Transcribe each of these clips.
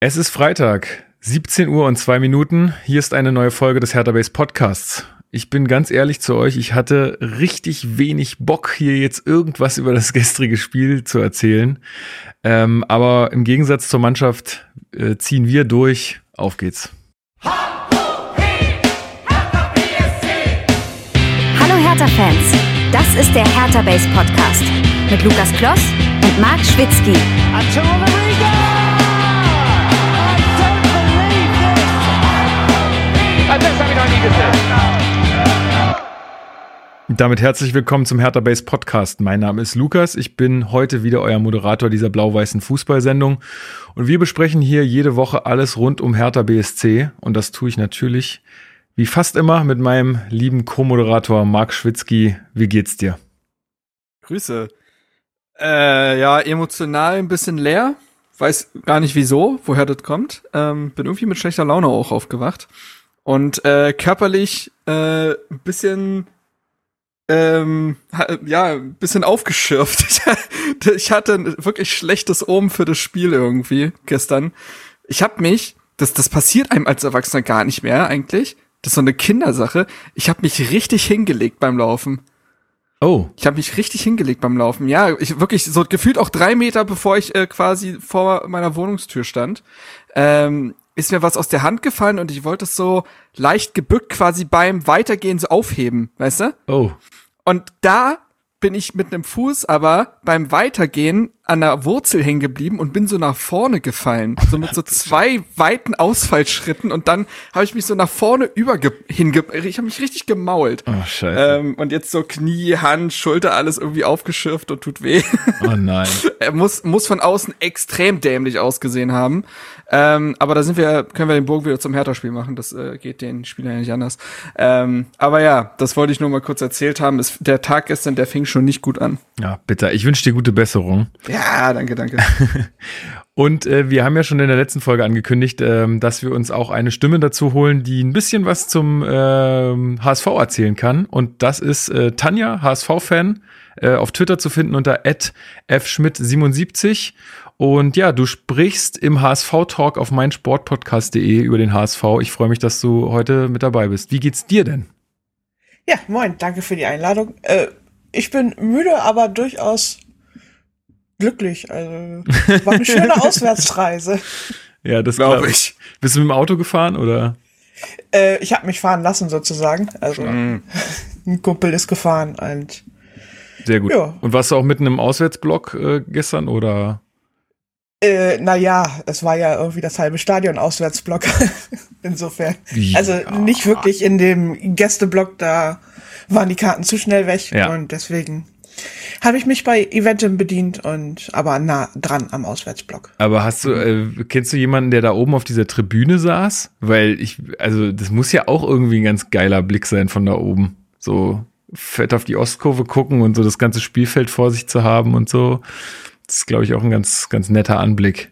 Es ist Freitag, 17 Uhr und zwei Minuten. Hier ist eine neue Folge des Hertha Base Podcasts. Ich bin ganz ehrlich zu euch, ich hatte richtig wenig Bock, hier jetzt irgendwas über das gestrige Spiel zu erzählen. Ähm, aber im Gegensatz zur Mannschaft äh, ziehen wir durch. Auf geht's. Hallo Hertha-Fans, das ist der Hertha Base Podcast mit Lukas Kloss und Marc Schwitzky. Damit herzlich willkommen zum Hertha Base Podcast. Mein Name ist Lukas. Ich bin heute wieder euer Moderator dieser blau-weißen Fußballsendung. Und wir besprechen hier jede Woche alles rund um Hertha BSC. Und das tue ich natürlich wie fast immer mit meinem lieben Co-Moderator Marc Schwitzky. Wie geht's dir? Grüße. Äh, ja, emotional ein bisschen leer. Weiß gar nicht wieso, woher das kommt. Ähm, bin irgendwie mit schlechter Laune auch aufgewacht. Und äh, körperlich äh, ein bisschen ähm, ja, ein bisschen aufgeschürft. ich hatte ein wirklich schlechtes Omen für das Spiel irgendwie gestern. Ich habe mich, das, das passiert einem als Erwachsener gar nicht mehr eigentlich. Das ist so eine Kindersache. Ich habe mich richtig hingelegt beim Laufen. Oh. Ich habe mich richtig hingelegt beim Laufen. Ja, ich wirklich so gefühlt auch drei Meter, bevor ich äh, quasi vor meiner Wohnungstür stand. Ähm, ist mir was aus der Hand gefallen und ich wollte es so leicht gebückt quasi beim Weitergehen so aufheben, weißt du? Oh. Und da bin ich mit einem Fuß aber beim Weitergehen an der Wurzel hängen geblieben und bin so nach vorne gefallen. So mit so zwei weiten Ausfallschritten und dann habe ich mich so nach vorne über hinge ich habe mich richtig gemault. Oh, scheiße. Ähm, und jetzt so Knie, Hand, Schulter, alles irgendwie aufgeschürft und tut weh. Oh nein. er muss, muss von außen extrem dämlich ausgesehen haben. Ähm, aber da sind wir, können wir den Bogen wieder zum Hertha-Spiel machen. Das äh, geht den Spielern ja nicht anders. Ähm, aber ja, das wollte ich nur mal kurz erzählt haben. Es, der Tag gestern, der fing schon nicht gut an. Ja, bitte. Ich wünsche dir gute Besserung. Ja, danke, danke. Und äh, wir haben ja schon in der letzten Folge angekündigt, ähm, dass wir uns auch eine Stimme dazu holen, die ein bisschen was zum ähm, HSV erzählen kann. Und das ist äh, Tanja, HSV-Fan, äh, auf Twitter zu finden unter fschmidt77. Und ja, du sprichst im HSV-Talk auf meinsportpodcast.de über den HSV. Ich freue mich, dass du heute mit dabei bist. Wie geht's dir denn? Ja, moin, danke für die Einladung. Äh, ich bin müde, aber durchaus glücklich. Also war eine schöne Auswärtsreise. Ja, das glaube ich. Bist du mit dem Auto gefahren oder? Äh, ich habe mich fahren lassen sozusagen. Also mm. ein Kumpel ist gefahren und sehr gut. Ja. Und warst du auch mitten im Auswärtsblock äh, gestern oder? Äh, naja, es war ja irgendwie das halbe Stadion Auswärtsblock. Insofern. Ja. Also nicht wirklich in dem Gästeblock, da waren die Karten zu schnell weg ja. und deswegen habe ich mich bei Eventim bedient und aber nah dran am Auswärtsblock. Aber hast du, äh, kennst du jemanden, der da oben auf dieser Tribüne saß? Weil ich, also das muss ja auch irgendwie ein ganz geiler Blick sein von da oben. So fett auf die Ostkurve gucken und so das ganze Spielfeld vor sich zu haben und so. Das ist, glaube ich, auch ein ganz, ganz netter Anblick.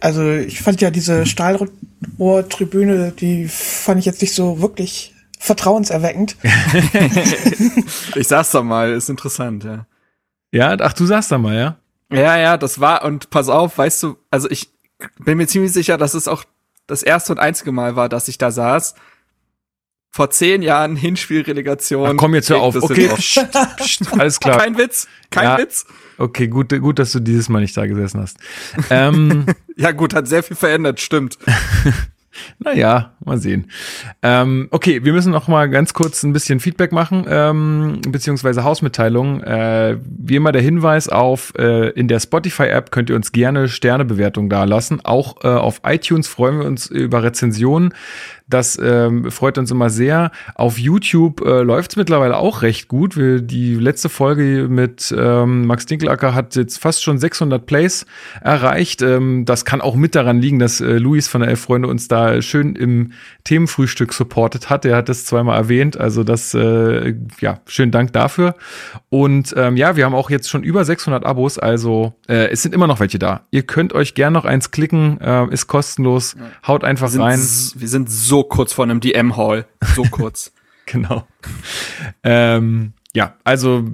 Also ich fand ja diese Stahlrohrtribüne, die fand ich jetzt nicht so wirklich vertrauenserweckend. ich sag's doch mal, ist interessant, ja. Ja, ach, du sagst da mal, ja? Ja, ja, das war, und pass auf, weißt du, also ich bin mir ziemlich sicher, dass es auch das erste und einzige Mal war, dass ich da saß. Vor zehn Jahren Hinspielrelegation. Ach, komm jetzt hör auf, okay. alles klar. Kein Witz, kein ja. Witz. Okay, gut, gut, dass du dieses Mal nicht da gesessen hast. Ähm, ja, gut, hat sehr viel verändert, stimmt. Naja, mal sehen. Ähm, okay, wir müssen noch mal ganz kurz ein bisschen Feedback machen, ähm, beziehungsweise Hausmitteilungen. Äh, wie immer der Hinweis auf, äh, in der Spotify-App könnt ihr uns gerne Sternebewertungen dalassen. Auch äh, auf iTunes freuen wir uns über Rezensionen. Das ähm, freut uns immer sehr. Auf YouTube äh, läuft es mittlerweile auch recht gut. Wir, die letzte Folge mit ähm, Max Dinkelacker hat jetzt fast schon 600 Plays erreicht. Ähm, das kann auch mit daran liegen, dass äh, Luis von der Elf Freunde uns da schön im Themenfrühstück supportet hat. Er hat das zweimal erwähnt. Also das, äh, ja, schönen Dank dafür. Und ähm, ja, wir haben auch jetzt schon über 600 Abos. Also äh, es sind immer noch welche da. Ihr könnt euch gern noch eins klicken. Äh, ist kostenlos. Haut einfach wir rein. Wir sind so so kurz vor einem DM-Haul. So kurz. genau. ähm, ja, also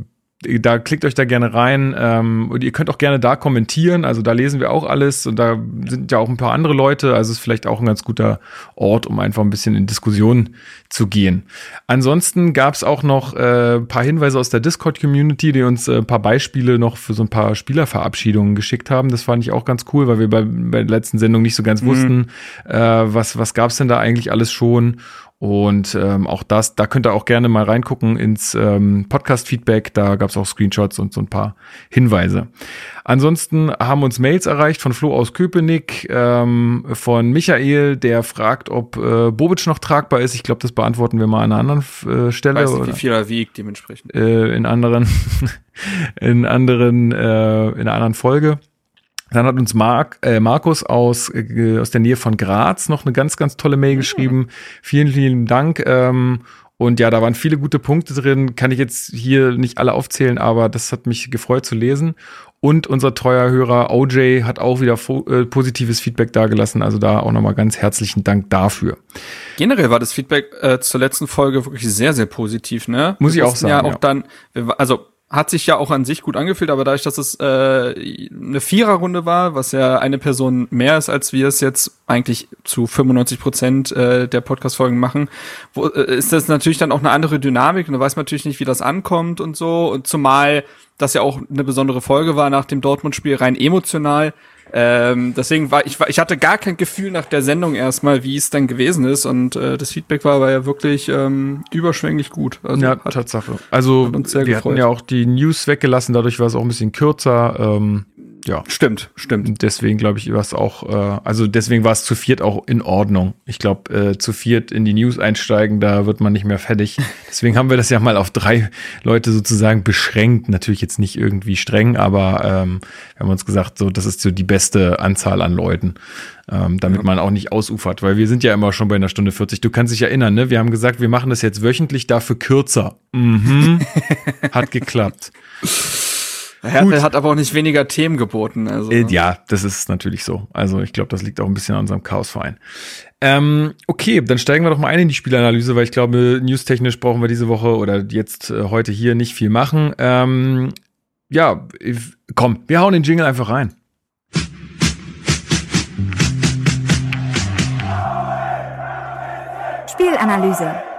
da klickt euch da gerne rein ähm, und ihr könnt auch gerne da kommentieren. Also da lesen wir auch alles und da sind ja auch ein paar andere Leute. Also ist vielleicht auch ein ganz guter Ort, um einfach ein bisschen in Diskussion zu gehen. Ansonsten gab es auch noch äh, paar Hinweise aus der Discord-Community, die uns äh, paar Beispiele noch für so ein paar Spielerverabschiedungen geschickt haben. Das fand ich auch ganz cool, weil wir bei, bei der letzten Sendung nicht so ganz mhm. wussten, äh, was, was gab es denn da eigentlich alles schon. Und ähm, auch das, da könnt ihr auch gerne mal reingucken ins ähm, Podcast-Feedback. Da gab es auch Screenshots und so ein paar Hinweise. Ansonsten haben uns Mails erreicht von Flo aus Köpenick, ähm, von Michael, der fragt, ob äh, Bobic noch tragbar ist. Ich glaube, das beantworten wir mal an einer anderen äh, Stelle. Ich weiß nicht, wie viel er wiegt dementsprechend. Äh, in anderen, in anderen, äh, in einer anderen Folge. Dann hat uns Mark, äh, Markus aus, äh, aus der Nähe von Graz noch eine ganz, ganz tolle Mail geschrieben. Vielen, vielen Dank. Ähm, und ja, da waren viele gute Punkte drin. Kann ich jetzt hier nicht alle aufzählen, aber das hat mich gefreut zu lesen. Und unser treuer Hörer OJ hat auch wieder äh, positives Feedback dagelassen. Also da auch nochmal ganz herzlichen Dank dafür. Generell war das Feedback äh, zur letzten Folge wirklich sehr, sehr positiv, ne? Muss ich auch sagen. Ja, auch ja. dann, also hat sich ja auch an sich gut angefühlt, aber dadurch, dass es äh, eine Viererrunde war, was ja eine Person mehr ist, als wir es jetzt eigentlich zu 95 Prozent äh, der Podcast-Folgen machen, wo, äh, ist das natürlich dann auch eine andere Dynamik und da weiß man natürlich nicht, wie das ankommt und so. Und zumal das ja auch eine besondere Folge war nach dem Dortmund-Spiel, rein emotional. Ähm, deswegen war ich, war, ich hatte gar kein Gefühl nach der Sendung erstmal, wie es dann gewesen ist. Und äh, das Feedback war aber ja wirklich ähm, überschwänglich gut. Also ja, hat, Tatsache. Also wir gefreut. hatten ja auch die News weggelassen, dadurch war es auch ein bisschen kürzer. Ähm, ja. Stimmt, stimmt. Deswegen glaube ich, war es auch, äh, also deswegen war es zu viert auch in Ordnung. Ich glaube, äh, zu viert in die News einsteigen, da wird man nicht mehr fertig. Deswegen haben wir das ja mal auf drei Leute sozusagen beschränkt. Natürlich jetzt nicht irgendwie streng, aber ähm, wir haben uns gesagt, so, das ist so die beste Anzahl an Leuten, ähm, damit ja. man auch nicht ausufert, weil wir sind ja immer schon bei einer Stunde 40. Du kannst dich erinnern, ne? Wir haben gesagt, wir machen das jetzt wöchentlich, dafür kürzer. Mhm. Hat geklappt. Hertel hat aber auch nicht weniger Themen geboten. Also. Äh, ja, das ist natürlich so. Also ich glaube, das liegt auch ein bisschen an unserem Chaosverein. Ähm, okay, dann steigen wir doch mal ein in die Spielanalyse, weil ich glaube, newstechnisch brauchen wir diese Woche oder jetzt äh, heute hier nicht viel machen. Ähm, ja, komm, wir hauen den Jingle einfach rein. Spielanalyse.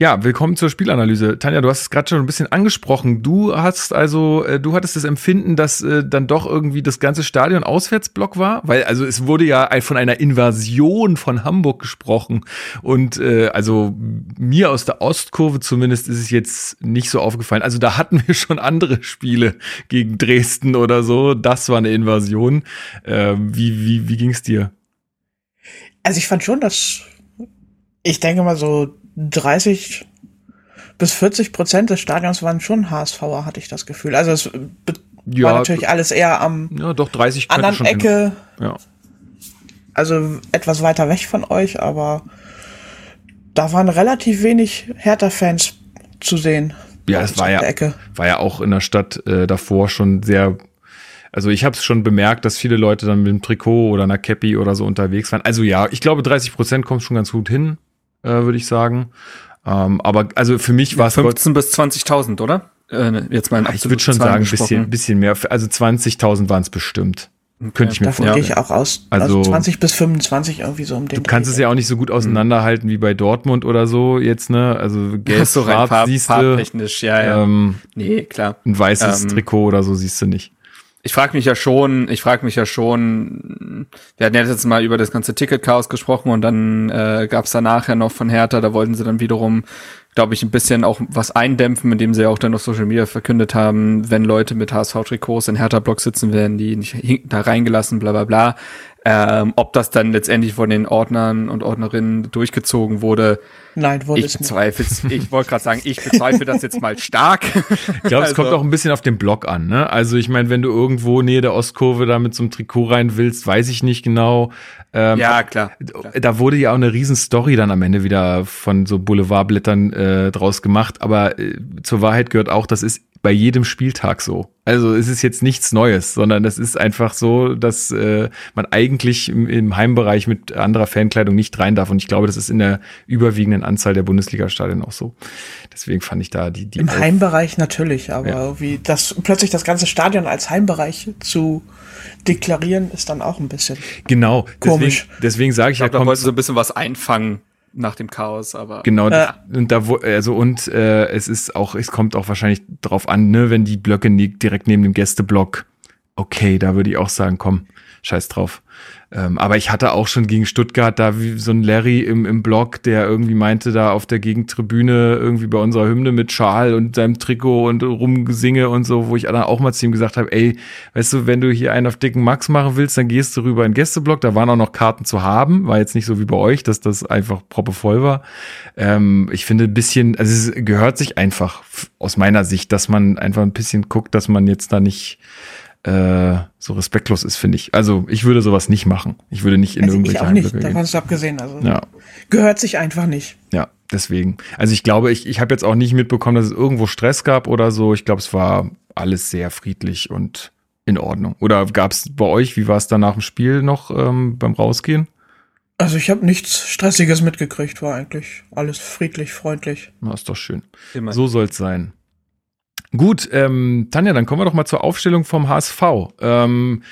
Ja, willkommen zur Spielanalyse. Tanja, du hast es gerade schon ein bisschen angesprochen. Du hast also, äh, du hattest das Empfinden, dass äh, dann doch irgendwie das ganze Stadion Auswärtsblock war, weil also es wurde ja von einer Invasion von Hamburg gesprochen und äh, also mir aus der Ostkurve zumindest ist es jetzt nicht so aufgefallen. Also da hatten wir schon andere Spiele gegen Dresden oder so. Das war eine Invasion. Äh, wie wie wie ging's dir? Also ich fand schon, dass ich denke mal so 30 bis 40 Prozent des Stadions waren schon HSVer, hatte ich das Gefühl. Also es ja, war natürlich alles eher am ja, doch 30 anderen Ecke. Ja. Also etwas weiter weg von euch, aber da waren relativ wenig Hertha-Fans zu sehen. Ja, es war ja, war ja auch in der Stadt äh, davor schon sehr also ich habe es schon bemerkt, dass viele Leute dann mit dem Trikot oder einer Cappy oder so unterwegs waren. Also ja, ich glaube 30 Prozent kommt schon ganz gut hin äh, würde ich sagen. Ähm, aber also für mich war es 15 bis 20.000, oder? Äh, jetzt mal Ich würde schon sagen, ein bisschen, bisschen mehr. Also 20.000 waren es bestimmt. Okay. Könnte ich mir Davon vorstellen. gehe ich auch aus. Also, also 20 bis 25 irgendwie so um den Du kannst Dreh. es ja auch nicht so gut auseinanderhalten wie bei Dortmund oder so jetzt, ne? Also gelb, so Farb, siehst du. ja, ja. Ähm, nee, klar. Ein weißes ähm, Trikot oder so siehst du nicht ich frage mich ja schon, ich frage mich ja schon, wir hatten ja jetzt mal über das ganze Ticket-Chaos gesprochen und dann äh, gab es danach ja noch von Hertha, da wollten sie dann wiederum, glaube ich, ein bisschen auch was eindämpfen, indem sie auch dann auf Social Media verkündet haben, wenn Leute mit HSV-Trikots in Hertha-Block sitzen, werden die nicht da reingelassen, bla bla bla. Ähm, ob das dann letztendlich von den Ordnern und Ordnerinnen durchgezogen wurde, Nein, wurde ich bezweifle Ich wollte gerade sagen, ich bezweifle das jetzt mal stark. Ich glaube, also. es kommt auch ein bisschen auf den Block an. Ne? Also ich meine, wenn du irgendwo nähe der Ostkurve da mit so einem Trikot rein willst, weiß ich nicht genau. Ähm, ja, klar, klar, Da wurde ja auch eine riesen Story dann am Ende wieder von so Boulevardblättern äh, draus gemacht. Aber äh, zur Wahrheit gehört auch, das ist bei jedem Spieltag so. Also es ist jetzt nichts Neues, sondern es ist einfach so, dass äh, man eigentlich im, im Heimbereich mit anderer Fankleidung nicht rein darf. Und ich glaube, das ist in der überwiegenden Anzahl der Bundesliga-Stadien auch so. Deswegen fand ich da die. die Im Heimbereich natürlich, aber ja. wie das plötzlich das ganze Stadion als Heimbereich zu deklarieren, ist dann auch ein bisschen genau komisch. Deswegen, deswegen sage ich, ich glaub, ja, da wollten so ein bisschen was einfangen nach dem Chaos, aber genau ja. und da also und äh, es ist auch es kommt auch wahrscheinlich drauf an, ne, wenn die Blöcke direkt neben dem Gästeblock, okay, da würde ich auch sagen, komm, scheiß drauf. Ähm, aber ich hatte auch schon gegen Stuttgart da wie so ein Larry im, im Blog, der irgendwie meinte, da auf der Gegentribüne irgendwie bei unserer Hymne mit Schal und seinem Trikot und rumgesinge und so, wo ich dann auch mal zu ihm gesagt habe, ey, weißt du, wenn du hier einen auf dicken Max machen willst, dann gehst du rüber in den Gästeblock. Da waren auch noch Karten zu haben. War jetzt nicht so wie bei euch, dass das einfach proppevoll war. Ähm, ich finde ein bisschen, also es gehört sich einfach aus meiner Sicht, dass man einfach ein bisschen guckt, dass man jetzt da nicht äh, so respektlos ist, finde ich. Also ich würde sowas nicht machen. Ich würde nicht in also irgendwelche ich auch nicht, davon ist abgesehen. Also ja. gehört sich einfach nicht. Ja, deswegen. Also ich glaube, ich, ich habe jetzt auch nicht mitbekommen, dass es irgendwo Stress gab oder so. Ich glaube, es war alles sehr friedlich und in Ordnung. Oder gab es bei euch, wie war es da nach dem Spiel noch ähm, beim Rausgehen? Also ich habe nichts Stressiges mitgekriegt, war eigentlich alles friedlich, freundlich. Na, ist doch schön. Immer. So soll's sein. Gut, ähm, Tanja, dann kommen wir doch mal zur Aufstellung vom HSV. Ähm,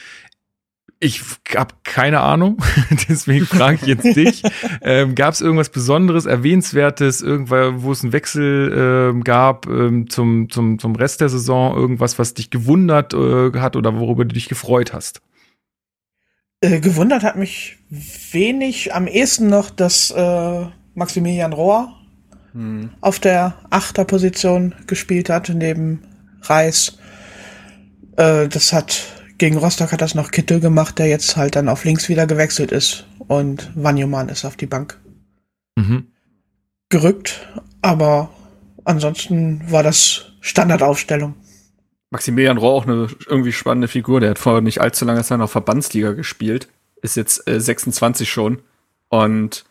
ich habe keine Ahnung, deswegen frage ich jetzt dich. Ähm, gab es irgendwas Besonderes, Erwähnenswertes, irgendwo, wo es einen Wechsel ähm, gab ähm, zum, zum, zum Rest der Saison, irgendwas, was dich gewundert äh, hat oder worüber du dich gefreut hast? Äh, gewundert hat mich wenig, am ehesten noch, dass äh, Maximilian Rohr auf der Achterposition gespielt hat, neben Reis. Äh, das hat gegen Rostock hat das noch Kittel gemacht, der jetzt halt dann auf links wieder gewechselt ist und Wanyoman ist auf die Bank mhm. gerückt. Aber ansonsten war das Standardaufstellung. Maximilian Rohr auch eine irgendwie spannende Figur. Der hat vor nicht allzu langer Zeit noch Verbandsliga gespielt. Ist jetzt äh, 26 schon. Und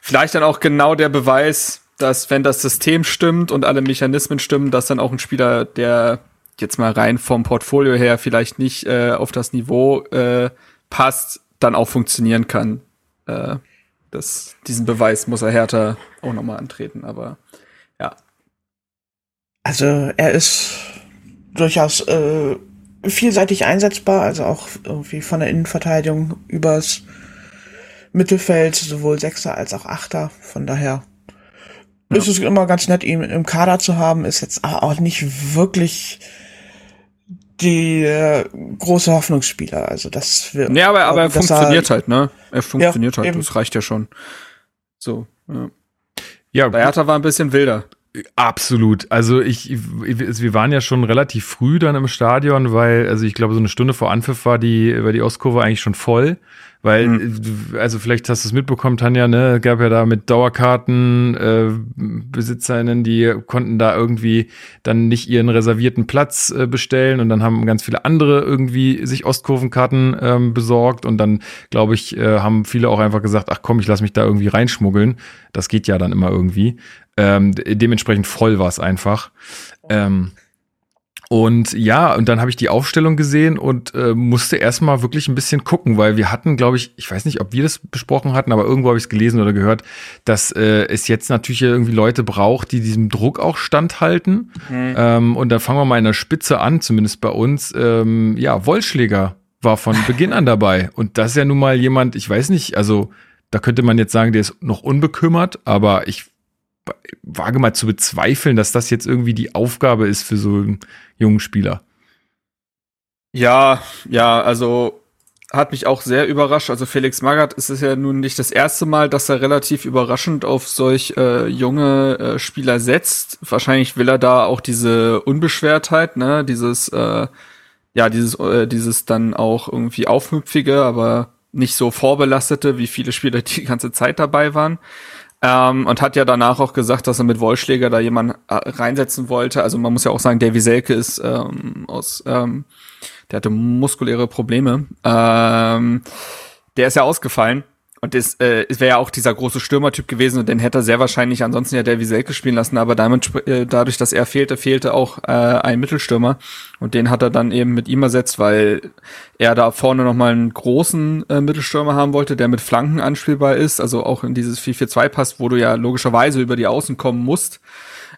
vielleicht dann auch genau der Beweis, dass wenn das System stimmt und alle Mechanismen stimmen, dass dann auch ein Spieler, der jetzt mal rein vom Portfolio her vielleicht nicht äh, auf das Niveau äh, passt, dann auch funktionieren kann. Äh, das, diesen Beweis muss er härter auch nochmal antreten, aber ja. Also er ist durchaus äh, vielseitig einsetzbar, also auch irgendwie von der Innenverteidigung übers Mittelfeld, sowohl Sechser als auch Achter. Von daher ja. ist es immer ganz nett, ihn im Kader zu haben, ist jetzt auch nicht wirklich die äh, große Hoffnungsspieler. Also das wird. Ja, aber, aber er funktioniert er, halt, ne? Er funktioniert ja, halt, eben. das reicht ja schon. So, ja. Ja, Bei Hertha war ein bisschen wilder. Absolut. Also ich, wir waren ja schon relativ früh dann im Stadion, weil, also ich glaube, so eine Stunde vor Anpfiff war die, war die Ostkurve eigentlich schon voll. Weil, mhm. also vielleicht hast du es mitbekommen, Tanja, ne, gab ja da mit Dauerkarten äh, BesitzerInnen, die konnten da irgendwie dann nicht ihren reservierten Platz äh, bestellen und dann haben ganz viele andere irgendwie sich Ostkurvenkarten ähm, besorgt und dann, glaube ich, äh, haben viele auch einfach gesagt, ach komm, ich lass mich da irgendwie reinschmuggeln. Das geht ja dann immer irgendwie. Ähm, dementsprechend voll war es einfach. Ähm, und ja, und dann habe ich die Aufstellung gesehen und äh, musste erstmal wirklich ein bisschen gucken, weil wir hatten, glaube ich, ich weiß nicht, ob wir das besprochen hatten, aber irgendwo habe ich es gelesen oder gehört, dass äh, es jetzt natürlich irgendwie Leute braucht, die diesem Druck auch standhalten. Mhm. Ähm, und da fangen wir mal in der Spitze an, zumindest bei uns. Ähm, ja, Wollschläger war von Beginn an dabei. Und das ist ja nun mal jemand, ich weiß nicht, also da könnte man jetzt sagen, der ist noch unbekümmert, aber ich wage mal zu bezweifeln, dass das jetzt irgendwie die Aufgabe ist für so einen jungen Spieler. Ja, ja, also hat mich auch sehr überrascht. Also Felix Magath ist es ja nun nicht das erste Mal, dass er relativ überraschend auf solch äh, junge äh, Spieler setzt. Wahrscheinlich will er da auch diese Unbeschwertheit, ne, dieses äh, ja, dieses äh, dieses dann auch irgendwie aufmüpfige, aber nicht so vorbelastete, wie viele Spieler die ganze Zeit dabei waren. Ähm, und hat ja danach auch gesagt, dass er mit Wollschläger da jemanden äh, reinsetzen wollte. Also man muss ja auch sagen, Davy Selke ist ähm, aus, ähm, der hatte muskuläre Probleme. Ähm, der ist ja ausgefallen. Und das äh, wäre ja auch dieser große Stürmertyp gewesen und den hätte er sehr wahrscheinlich ansonsten ja Davy Selke spielen lassen, aber damit, äh, dadurch, dass er fehlte, fehlte auch äh, ein Mittelstürmer und den hat er dann eben mit ihm ersetzt, weil er da vorne nochmal einen großen äh, Mittelstürmer haben wollte, der mit Flanken anspielbar ist, also auch in dieses 4-4-2 passt, wo du ja logischerweise über die Außen kommen musst.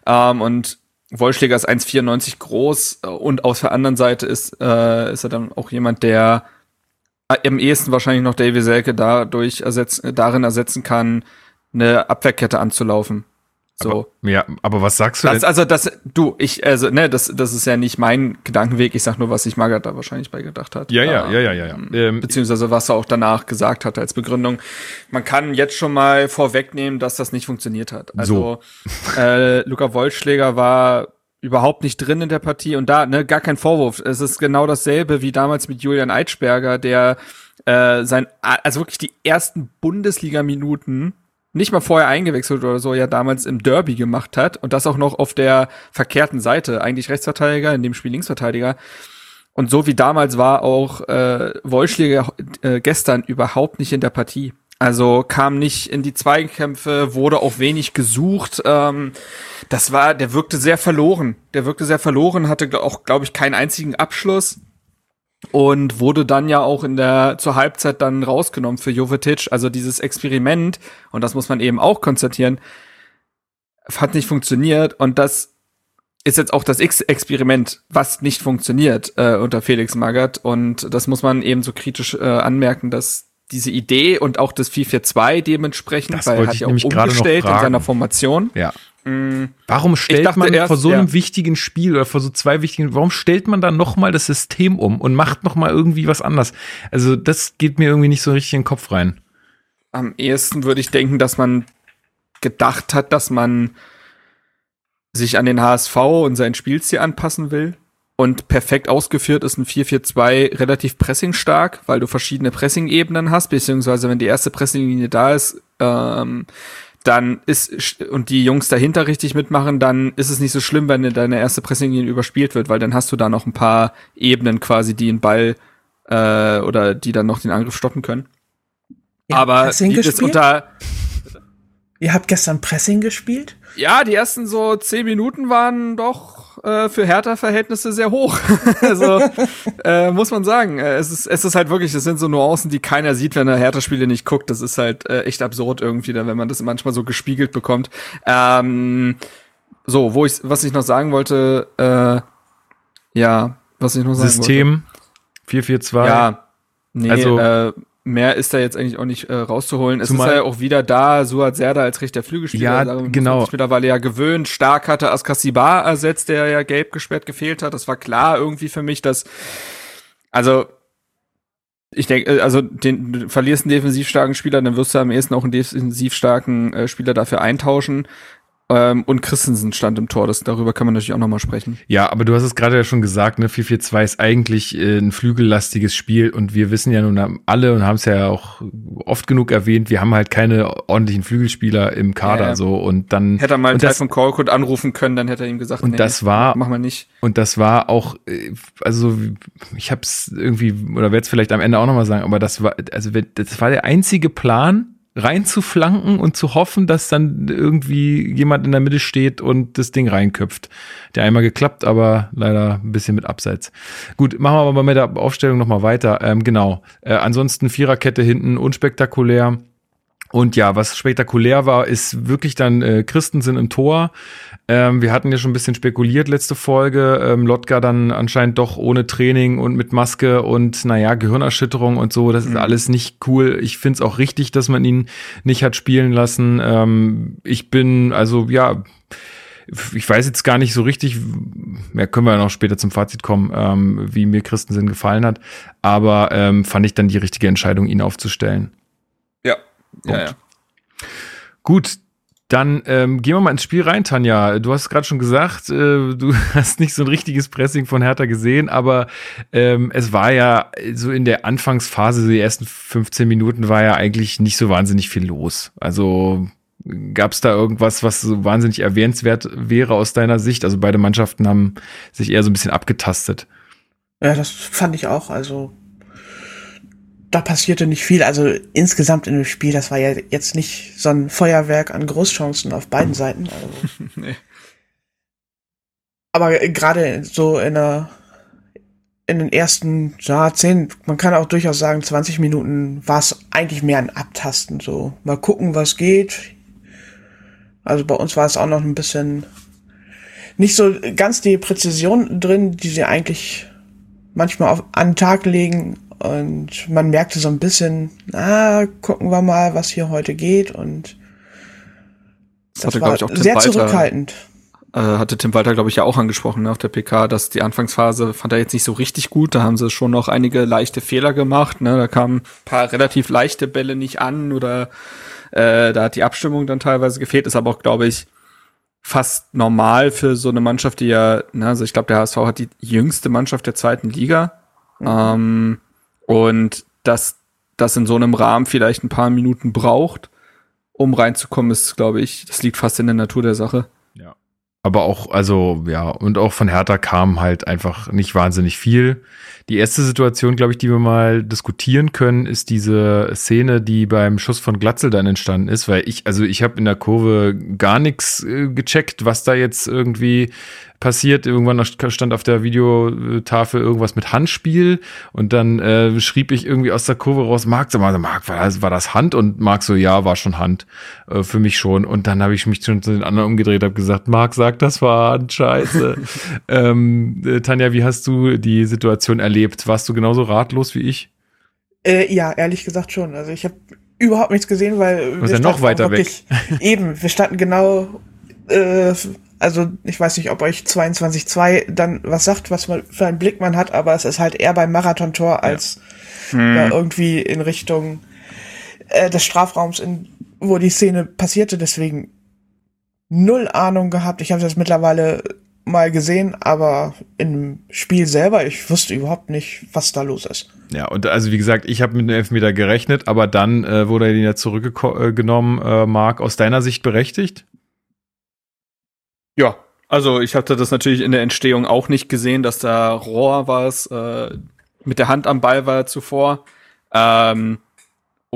Ähm, und Wollschläger ist 1,94 groß äh, und auf der anderen Seite ist, äh, ist er dann auch jemand, der am ehesten wahrscheinlich noch Davy Selke dadurch ersetzen, darin ersetzen kann, eine Abwehrkette anzulaufen. So. Aber, ja, aber was sagst du das? Also das, du, ich, also, ne, das, das ist ja nicht mein Gedankenweg. Ich sag nur, was sich Margaret da wahrscheinlich bei gedacht hat. Ja, ja, ja, ja, ja. ja. Ähm, beziehungsweise was er auch danach gesagt hat als Begründung. Man kann jetzt schon mal vorwegnehmen, dass das nicht funktioniert hat. Also, so. äh, Luca Wollschläger war überhaupt nicht drin in der Partie und da, ne, gar kein Vorwurf. Es ist genau dasselbe wie damals mit Julian Eitschberger, der äh, sein, also wirklich die ersten Bundesliga-Minuten nicht mal vorher eingewechselt oder so, ja damals im Derby gemacht hat und das auch noch auf der verkehrten Seite, eigentlich Rechtsverteidiger, in dem Spiel Linksverteidiger. Und so wie damals war auch äh, Wollschläger äh, gestern überhaupt nicht in der Partie. Also kam nicht in die Zweikämpfe, wurde auch wenig gesucht. Ähm, das war, der wirkte sehr verloren. Der wirkte sehr verloren, hatte auch, glaube ich, keinen einzigen Abschluss und wurde dann ja auch in der zur Halbzeit dann rausgenommen für Jovetic. Also dieses Experiment und das muss man eben auch konstatieren, hat nicht funktioniert und das ist jetzt auch das X-Experiment, was nicht funktioniert äh, unter Felix Magath und das muss man eben so kritisch äh, anmerken, dass diese Idee und auch das 442 dementsprechend, das weil er hat ja auch umgestellt in seiner Formation. Ja. Mm. Warum stellt man erst, vor so einem ja. wichtigen Spiel oder vor so zwei wichtigen, warum stellt man dann nochmal das System um und macht nochmal irgendwie was anders? Also das geht mir irgendwie nicht so richtig in den Kopf rein. Am ehesten würde ich denken, dass man gedacht hat, dass man sich an den HSV und sein Spielstil anpassen will. Und perfekt ausgeführt ist ein 4-4-2 relativ pressingstark, weil du verschiedene Pressing-Ebenen hast, beziehungsweise wenn die erste Pressinglinie da ist, ähm, dann ist und die Jungs dahinter richtig mitmachen, dann ist es nicht so schlimm, wenn deine erste Pressinglinie überspielt wird, weil dann hast du da noch ein paar Ebenen quasi, die den Ball äh, oder die dann noch den Angriff stoppen können. Ja, Aber gespielt? unter Ihr habt gestern Pressing gespielt? Ja, die ersten so zehn Minuten waren doch äh, für Hertha-Verhältnisse sehr hoch. also äh, muss man sagen, äh, es ist es ist halt wirklich, es sind so Nuancen, die keiner sieht, wenn er Hertha-Spiele nicht guckt. Das ist halt äh, echt absurd irgendwie, wenn man das manchmal so gespiegelt bekommt. Ähm, so, wo ich was ich noch sagen wollte, äh, ja, was ich noch sagen System wollte. System 442. Ja, nee, also äh, mehr ist da jetzt eigentlich auch nicht äh, rauszuholen. Es Zumal ist ja auch wieder da, Suat Serda als rechter Flügelspieler. Ja, also, genau. Mittlerweile ja gewöhnt. Stark hatte Askasibar ersetzt, der ja gelb gesperrt gefehlt hat. Das war klar irgendwie für mich, dass, also, ich denke, äh, also den, du verlierst einen defensiv starken Spieler, dann wirst du am ehesten auch einen defensiv starken äh, Spieler dafür eintauschen. Ähm, und Christensen stand im Tor. Das, darüber kann man natürlich auch nochmal sprechen. Ja, aber du hast es gerade ja schon gesagt, ne? 4-4-2 ist eigentlich äh, ein flügellastiges Spiel und wir wissen ja nun alle und haben es ja auch oft genug erwähnt, wir haben halt keine ordentlichen Flügelspieler im Kader ja, so und dann hätte er mal das, von Korkut anrufen können, dann hätte er ihm gesagt, und nee, das war mach mal nicht. Und das war auch äh, also ich habe es irgendwie oder werde es vielleicht am Ende auch nochmal sagen, aber das war also das war der einzige Plan reinzuflanken und zu hoffen, dass dann irgendwie jemand in der Mitte steht und das Ding reinköpft. Der einmal geklappt, aber leider ein bisschen mit Abseits. Gut, machen wir aber mit der Aufstellung nochmal weiter. Ähm, genau. Äh, ansonsten Viererkette hinten, unspektakulär. Und ja, was spektakulär war, ist wirklich dann äh, Christensen im Tor. Ähm, wir hatten ja schon ein bisschen spekuliert letzte Folge. Ähm, Lotka dann anscheinend doch ohne Training und mit Maske und naja, Gehirnerschütterung und so. Das ist mhm. alles nicht cool. Ich finde es auch richtig, dass man ihn nicht hat spielen lassen. Ähm, ich bin, also ja, ich weiß jetzt gar nicht so richtig, ja, können wir noch später zum Fazit kommen, ähm, wie mir Christensen gefallen hat. Aber ähm, fand ich dann die richtige Entscheidung, ihn aufzustellen. Ja, ja, ja. Gut, dann ähm, gehen wir mal ins Spiel rein, Tanja. Du hast gerade schon gesagt, äh, du hast nicht so ein richtiges Pressing von Hertha gesehen, aber ähm, es war ja so in der Anfangsphase, die ersten 15 Minuten war ja eigentlich nicht so wahnsinnig viel los. Also gab es da irgendwas, was so wahnsinnig erwähnenswert wäre aus deiner Sicht? Also beide Mannschaften haben sich eher so ein bisschen abgetastet. Ja, das fand ich auch. Also da passierte nicht viel. Also insgesamt in dem Spiel, das war ja jetzt nicht so ein Feuerwerk an Großchancen auf beiden Seiten. Also. nee. Aber gerade so in der in den ersten ja, zehn, man kann auch durchaus sagen, 20 Minuten war es eigentlich mehr ein Abtasten. So mal gucken, was geht. Also bei uns war es auch noch ein bisschen nicht so ganz die Präzision drin, die sie eigentlich manchmal auf, an den Tag legen. Und man merkte so ein bisschen, ah, gucken wir mal, was hier heute geht. Und das, das war sehr Walter, zurückhaltend. Äh, hatte Tim Walter, glaube ich, ja auch angesprochen ne, auf der PK, dass die Anfangsphase fand er jetzt nicht so richtig gut. Da haben sie schon noch einige leichte Fehler gemacht. Ne? Da kamen ein paar relativ leichte Bälle nicht an oder äh, da hat die Abstimmung dann teilweise gefehlt. Ist aber auch, glaube ich, fast normal für so eine Mannschaft, die ja, ne, also ich glaube, der HSV hat die jüngste Mannschaft der zweiten Liga. Mhm. Ähm, und dass das in so einem Rahmen vielleicht ein paar Minuten braucht, um reinzukommen, ist, glaube ich, das liegt fast in der Natur der Sache. Ja. Aber auch, also, ja, und auch von Hertha kam halt einfach nicht wahnsinnig viel. Die erste Situation, glaube ich, die wir mal diskutieren können, ist diese Szene, die beim Schuss von Glatzel dann entstanden ist, weil ich, also ich habe in der Kurve gar nichts äh, gecheckt, was da jetzt irgendwie passiert. Irgendwann stand auf der Videotafel irgendwas mit Handspiel und dann äh, schrieb ich irgendwie aus der Kurve raus, Marc, sag mal, Marc, war das, war das Hand? Und Marc so, ja, war schon Hand. Äh, für mich schon. Und dann habe ich mich schon zu den anderen umgedreht, habe gesagt, Marc sagt, das war Hand, scheiße. ähm, äh, Tanja, wie hast du die Situation erlebt? Warst du genauso ratlos wie ich? Äh, ja, ehrlich gesagt schon. Also ich habe überhaupt nichts gesehen, weil wir ja noch weiter wirklich, weg. eben, wir standen genau äh, also ich weiß nicht, ob euch 22.2 dann was sagt, was man für einen Blick man hat, aber es ist halt eher beim Marathontor als ja. Hm. irgendwie in Richtung äh, des Strafraums, in, wo die Szene passierte. Deswegen null Ahnung gehabt. Ich habe das mittlerweile mal gesehen, aber im Spiel selber, ich wusste überhaupt nicht, was da los ist. Ja, und also wie gesagt, ich habe mit einem Elfmeter gerechnet, aber dann äh, wurde er ihn ja zurückgenommen. Äh, Marc, aus deiner Sicht berechtigt? Ja, also ich hatte das natürlich in der Entstehung auch nicht gesehen, dass da Rohr war es, äh, mit der Hand am Ball war zuvor. Ähm,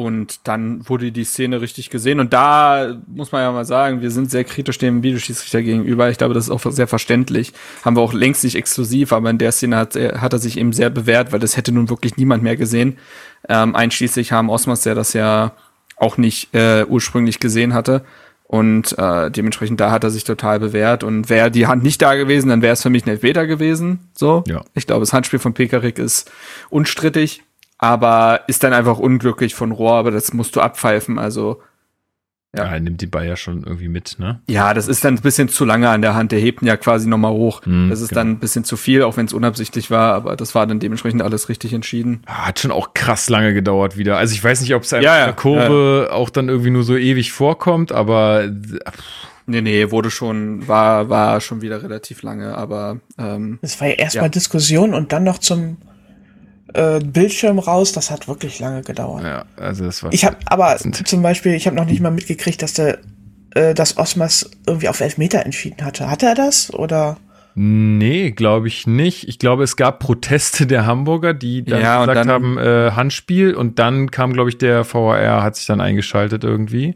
und dann wurde die Szene richtig gesehen. Und da muss man ja mal sagen, wir sind sehr kritisch dem Videoschiedsrichter gegenüber. Ich glaube, das ist auch sehr verständlich. Haben wir auch längst nicht exklusiv, aber in der Szene hat, hat er sich eben sehr bewährt, weil das hätte nun wirklich niemand mehr gesehen. Ähm, einschließlich haben Osmas, der das ja auch nicht äh, ursprünglich gesehen hatte. Und äh, dementsprechend da hat er sich total bewährt. Und wäre die Hand nicht da gewesen, dann wäre es für mich ein Elfmeter gewesen. So. Ja. Ich glaube, das Handspiel von Pekarik ist unstrittig, aber ist dann einfach unglücklich von Rohr, aber das musst du abpfeifen. Also ja. ja, er nimmt die Ball ja schon irgendwie mit, ne? Ja, das ist dann ein bisschen zu lange an der Hand. Der hebt ihn ja quasi nochmal hoch. Mhm, das ist genau. dann ein bisschen zu viel, auch wenn es unabsichtlich war, aber das war dann dementsprechend alles richtig entschieden. Hat schon auch krass lange gedauert wieder. Also ich weiß nicht, ob es ja, ja, der Kurve ja. auch dann irgendwie nur so ewig vorkommt, aber pff. Nee, nee, wurde schon, war, war schon wieder relativ lange, aber ähm, Es war ja erstmal ja. Diskussion und dann noch zum äh, Bildschirm raus. Das hat wirklich lange gedauert. Ja, also das war. Ich habe aber zum Beispiel, ich habe noch nicht mal mitgekriegt, dass der, äh, dass Osmas irgendwie auf Elfmeter entschieden hatte. Hatte er das oder? Nee, glaube ich nicht. Ich glaube, es gab Proteste der Hamburger, die dann ja, gesagt dann, haben, äh, Handspiel und dann kam, glaube ich, der VAR, hat sich dann eingeschaltet irgendwie.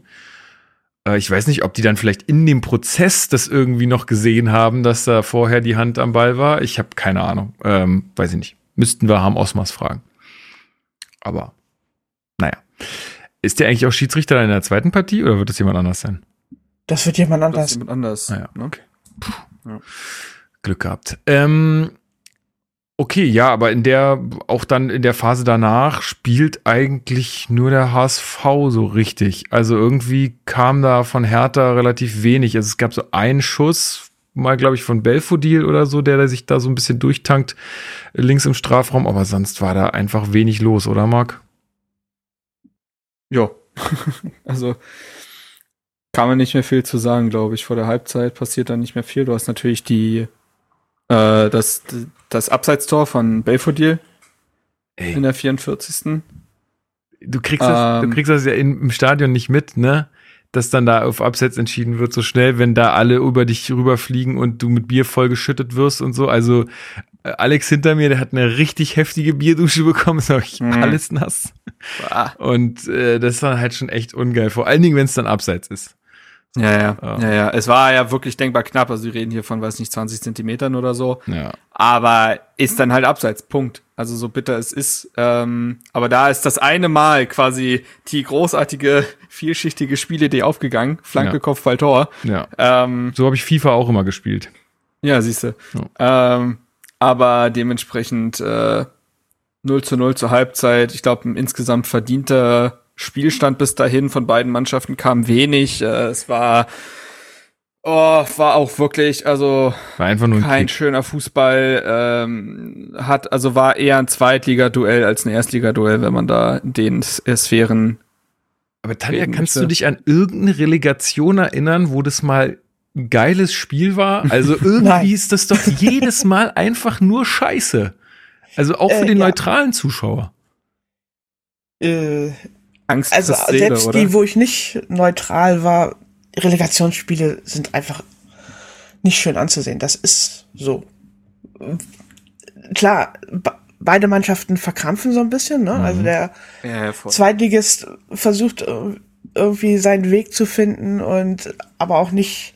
Äh, ich weiß nicht, ob die dann vielleicht in dem Prozess das irgendwie noch gesehen haben, dass da vorher die Hand am Ball war. Ich habe keine Ahnung. Ähm, weiß ich nicht. Müssten wir Harm Osmas fragen. Aber, naja. Ist der eigentlich auch Schiedsrichter in der zweiten Partie oder wird das jemand anders sein? Das wird jemand anders. Das jemand anders. Ah okay. Ja. Glück gehabt. Ähm, okay, ja, aber in der, auch dann in der Phase danach spielt eigentlich nur der HSV so richtig. Also irgendwie kam da von Hertha relativ wenig. Also es gab so einen Schuss mal, glaube ich, von Belfodil oder so, der, der sich da so ein bisschen durchtankt links im Strafraum, aber sonst war da einfach wenig los, oder Marc? Ja, also kann man nicht mehr viel zu sagen, glaube ich. Vor der Halbzeit passiert dann nicht mehr viel. Du hast natürlich die äh, das, das Abseitstor von Belfodil in der 44. Du kriegst, das, du ähm. kriegst das ja im Stadion nicht mit, ne? Dass dann da auf Abseits entschieden wird, so schnell, wenn da alle über dich rüberfliegen und du mit Bier vollgeschüttet wirst und so. Also Äh, Alex hinter mir, der hat eine richtig heftige Bierdusche bekommen, ist auch mhm. alles nass. Und äh, das war halt schon echt ungeil, vor allen Dingen, wenn es dann abseits ist. Ja, ja, ja, ja, ja. Es war ja wirklich denkbar knapp. Also wir reden hier von, weiß nicht, 20 Zentimetern oder so. Ja. Aber ist dann halt abseits. Punkt. Also so bitter es ist. Ähm, aber da ist das eine Mal quasi die großartige, vielschichtige Spielidee aufgegangen. Flanke, ja. Kopfball, Tor. Ja. Ähm, so habe ich FIFA auch immer gespielt. Ja, siehste. Ja. Ähm, aber dementsprechend äh, 0 zu 0 zur Halbzeit. Ich glaube, ein insgesamt verdienter Spielstand bis dahin von beiden Mannschaften kam wenig. Äh, es war Oh, war auch wirklich, also war einfach nur ein kein Krieg. schöner Fußball. Ähm, hat, also war eher ein Zweitligaduell als ein Erstligaduell, wenn man da den Sphären. Aber Tanja, kannst du dich an irgendeine Relegation erinnern, wo das mal ein geiles Spiel war? Also irgendwie ist das doch jedes Mal einfach nur Scheiße. Also auch für äh, den ja. neutralen Zuschauer. Äh, Angst also Seele, selbst oder? die, wo ich nicht neutral war, Relegationsspiele sind einfach nicht schön anzusehen. Das ist so. Klar, beide Mannschaften verkrampfen so ein bisschen. Ne? Also mhm. Also der ja, Zweitligist versucht irgendwie seinen Weg zu finden und aber auch nicht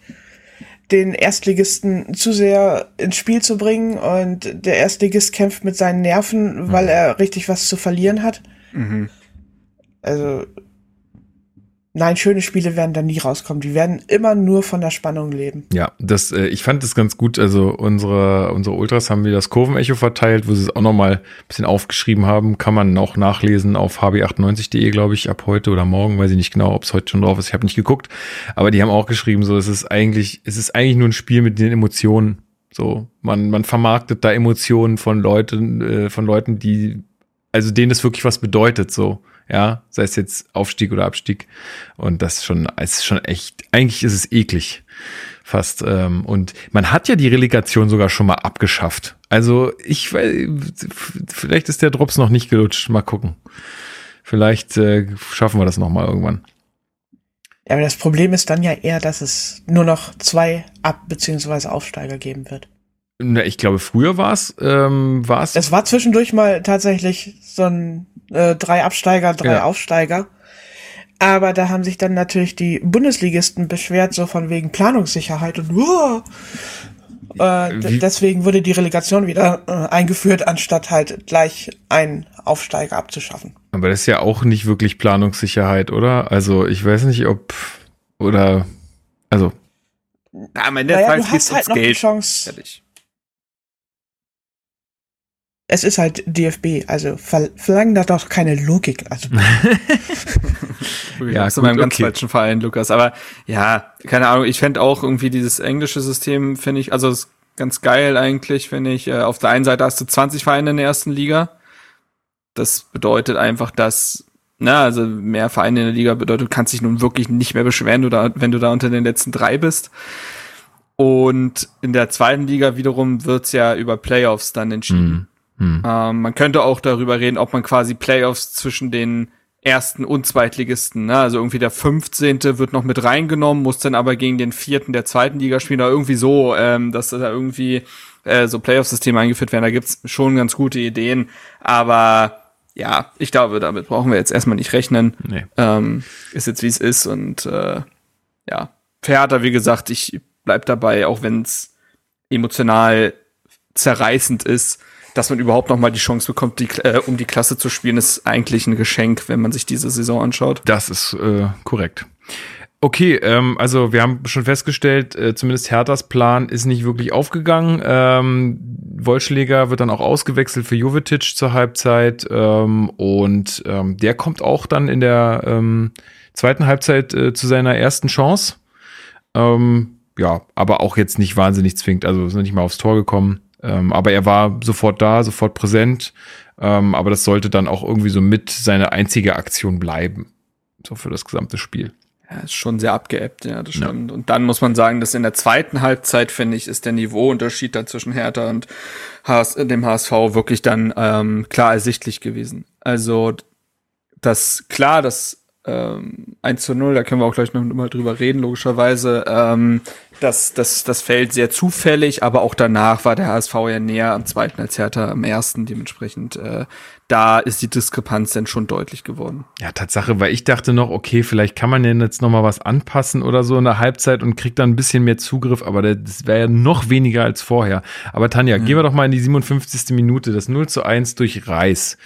den Erstligisten zu sehr ins Spiel zu bringen und der Erstligist kämpft mit seinen Nerven, weil mhm. er richtig was zu verlieren hat. Mhm. Also Nein, schöne Spiele werden da nie rauskommen. Die werden immer nur von der Spannung leben. Ja, das, äh, ich fand das ganz gut. Also unsere, unsere Ultras haben wir das Kurvenecho verteilt, wo sie es auch nochmal ein bisschen aufgeschrieben haben. Kann man auch nachlesen auf hb98.de, glaube ich, ab heute oder morgen. Weiß ich nicht genau, ob es heute schon drauf ist. Ich habe nicht geguckt. Aber die haben auch geschrieben, so, es ist eigentlich, es ist eigentlich nur ein Spiel mit den Emotionen. So, man, man vermarktet da Emotionen von Leuten, äh, von Leuten, die, also denen das wirklich was bedeutet, so ja, sei es jetzt Aufstieg oder Abstieg. Und das schon, ist schon echt, eigentlich ist es eklig fast. Ähm, und man hat ja die Relegation sogar schon mal abgeschafft. Also ich weiß, vielleicht ist der Drops noch nicht gelutscht. Mal gucken. Vielleicht äh, schaffen wir das noch mal irgendwann. Ja, aber das Problem ist dann ja eher, dass es nur noch zwei Ab- bzw. Aufsteiger geben wird. Na, ich glaube, früher war es, ähm, war es. Es war zwischendurch mal tatsächlich so ein äh, drei Absteiger, drei ja. Aufsteiger. Aber da haben sich dann natürlich die Bundesligisten beschwert, so von wegen Planungssicherheit und uh, äh, deswegen wurde die Relegation wieder äh, eingeführt, anstatt halt gleich einen Aufsteiger abzuschaffen. Aber das ist ja auch nicht wirklich Planungssicherheit, oder? Also ich weiß nicht, ob oder also. Ja, am Ende naja, du hast halt noch Geld. die Chance. Fertig. Es ist halt DFB, also ver verlangen da doch keine Logik. Also. ja, zu meinem ganz okay. falschen Verein, Lukas. Aber ja, keine Ahnung, ich fände auch irgendwie dieses englische System, finde ich, also ist ganz geil eigentlich, finde ich. Äh, auf der einen Seite hast du 20 Vereine in der ersten Liga. Das bedeutet einfach, dass, na, also mehr Vereine in der Liga bedeutet, du kannst dich nun wirklich nicht mehr beschweren, du da, wenn du da unter den letzten drei bist. Und in der zweiten Liga wiederum wird's ja über Playoffs dann entschieden. Mhm. Hm. Ähm, man könnte auch darüber reden, ob man quasi Playoffs zwischen den ersten und Zweitligisten, ne? also irgendwie der 15. wird noch mit reingenommen, muss dann aber gegen den vierten der zweiten Liga spielen oder irgendwie so, ähm, dass da irgendwie äh, so Playoff-Systeme eingeführt werden. Da gibt's schon ganz gute Ideen, aber ja, ich glaube, damit brauchen wir jetzt erstmal nicht rechnen. Nee. Ähm, ist jetzt wie es ist und äh, ja, Theater, wie gesagt, ich bleib dabei, auch wenn es emotional zerreißend ist dass man überhaupt noch mal die Chance bekommt, die, äh, um die Klasse zu spielen, ist eigentlich ein Geschenk, wenn man sich diese Saison anschaut. Das ist äh, korrekt. Okay, ähm, also wir haben schon festgestellt, äh, zumindest Herthas Plan ist nicht wirklich aufgegangen. Ähm, Wollschläger wird dann auch ausgewechselt für Jovetic zur Halbzeit ähm, und ähm, der kommt auch dann in der ähm, zweiten Halbzeit äh, zu seiner ersten Chance. Ähm, ja, aber auch jetzt nicht wahnsinnig zwingend, also ist nicht mal aufs Tor gekommen. Ähm, aber er war sofort da, sofort präsent. Ähm, aber das sollte dann auch irgendwie so mit seine einzige Aktion bleiben. So für das gesamte Spiel. Ja, ist schon sehr abgeebbt, ja, das stimmt. Ja. Und dann muss man sagen, dass in der zweiten Halbzeit, finde ich, ist der Niveauunterschied dann zwischen Hertha und HS, dem HSV wirklich dann ähm, klar ersichtlich gewesen. Also, das klar, dass ähm, 1 zu 0, da können wir auch gleich noch mal drüber reden, logischerweise. Ähm, das, das, das fällt sehr zufällig, aber auch danach war der HSV ja näher am zweiten als Hertha am ersten. Dementsprechend, äh, da ist die Diskrepanz dann schon deutlich geworden. Ja, Tatsache, weil ich dachte noch, okay, vielleicht kann man ja jetzt noch mal was anpassen oder so in der Halbzeit und kriegt dann ein bisschen mehr Zugriff, aber das wäre ja noch weniger als vorher. Aber Tanja, mhm. gehen wir doch mal in die 57. Minute, das 0 zu 1 durch Reis.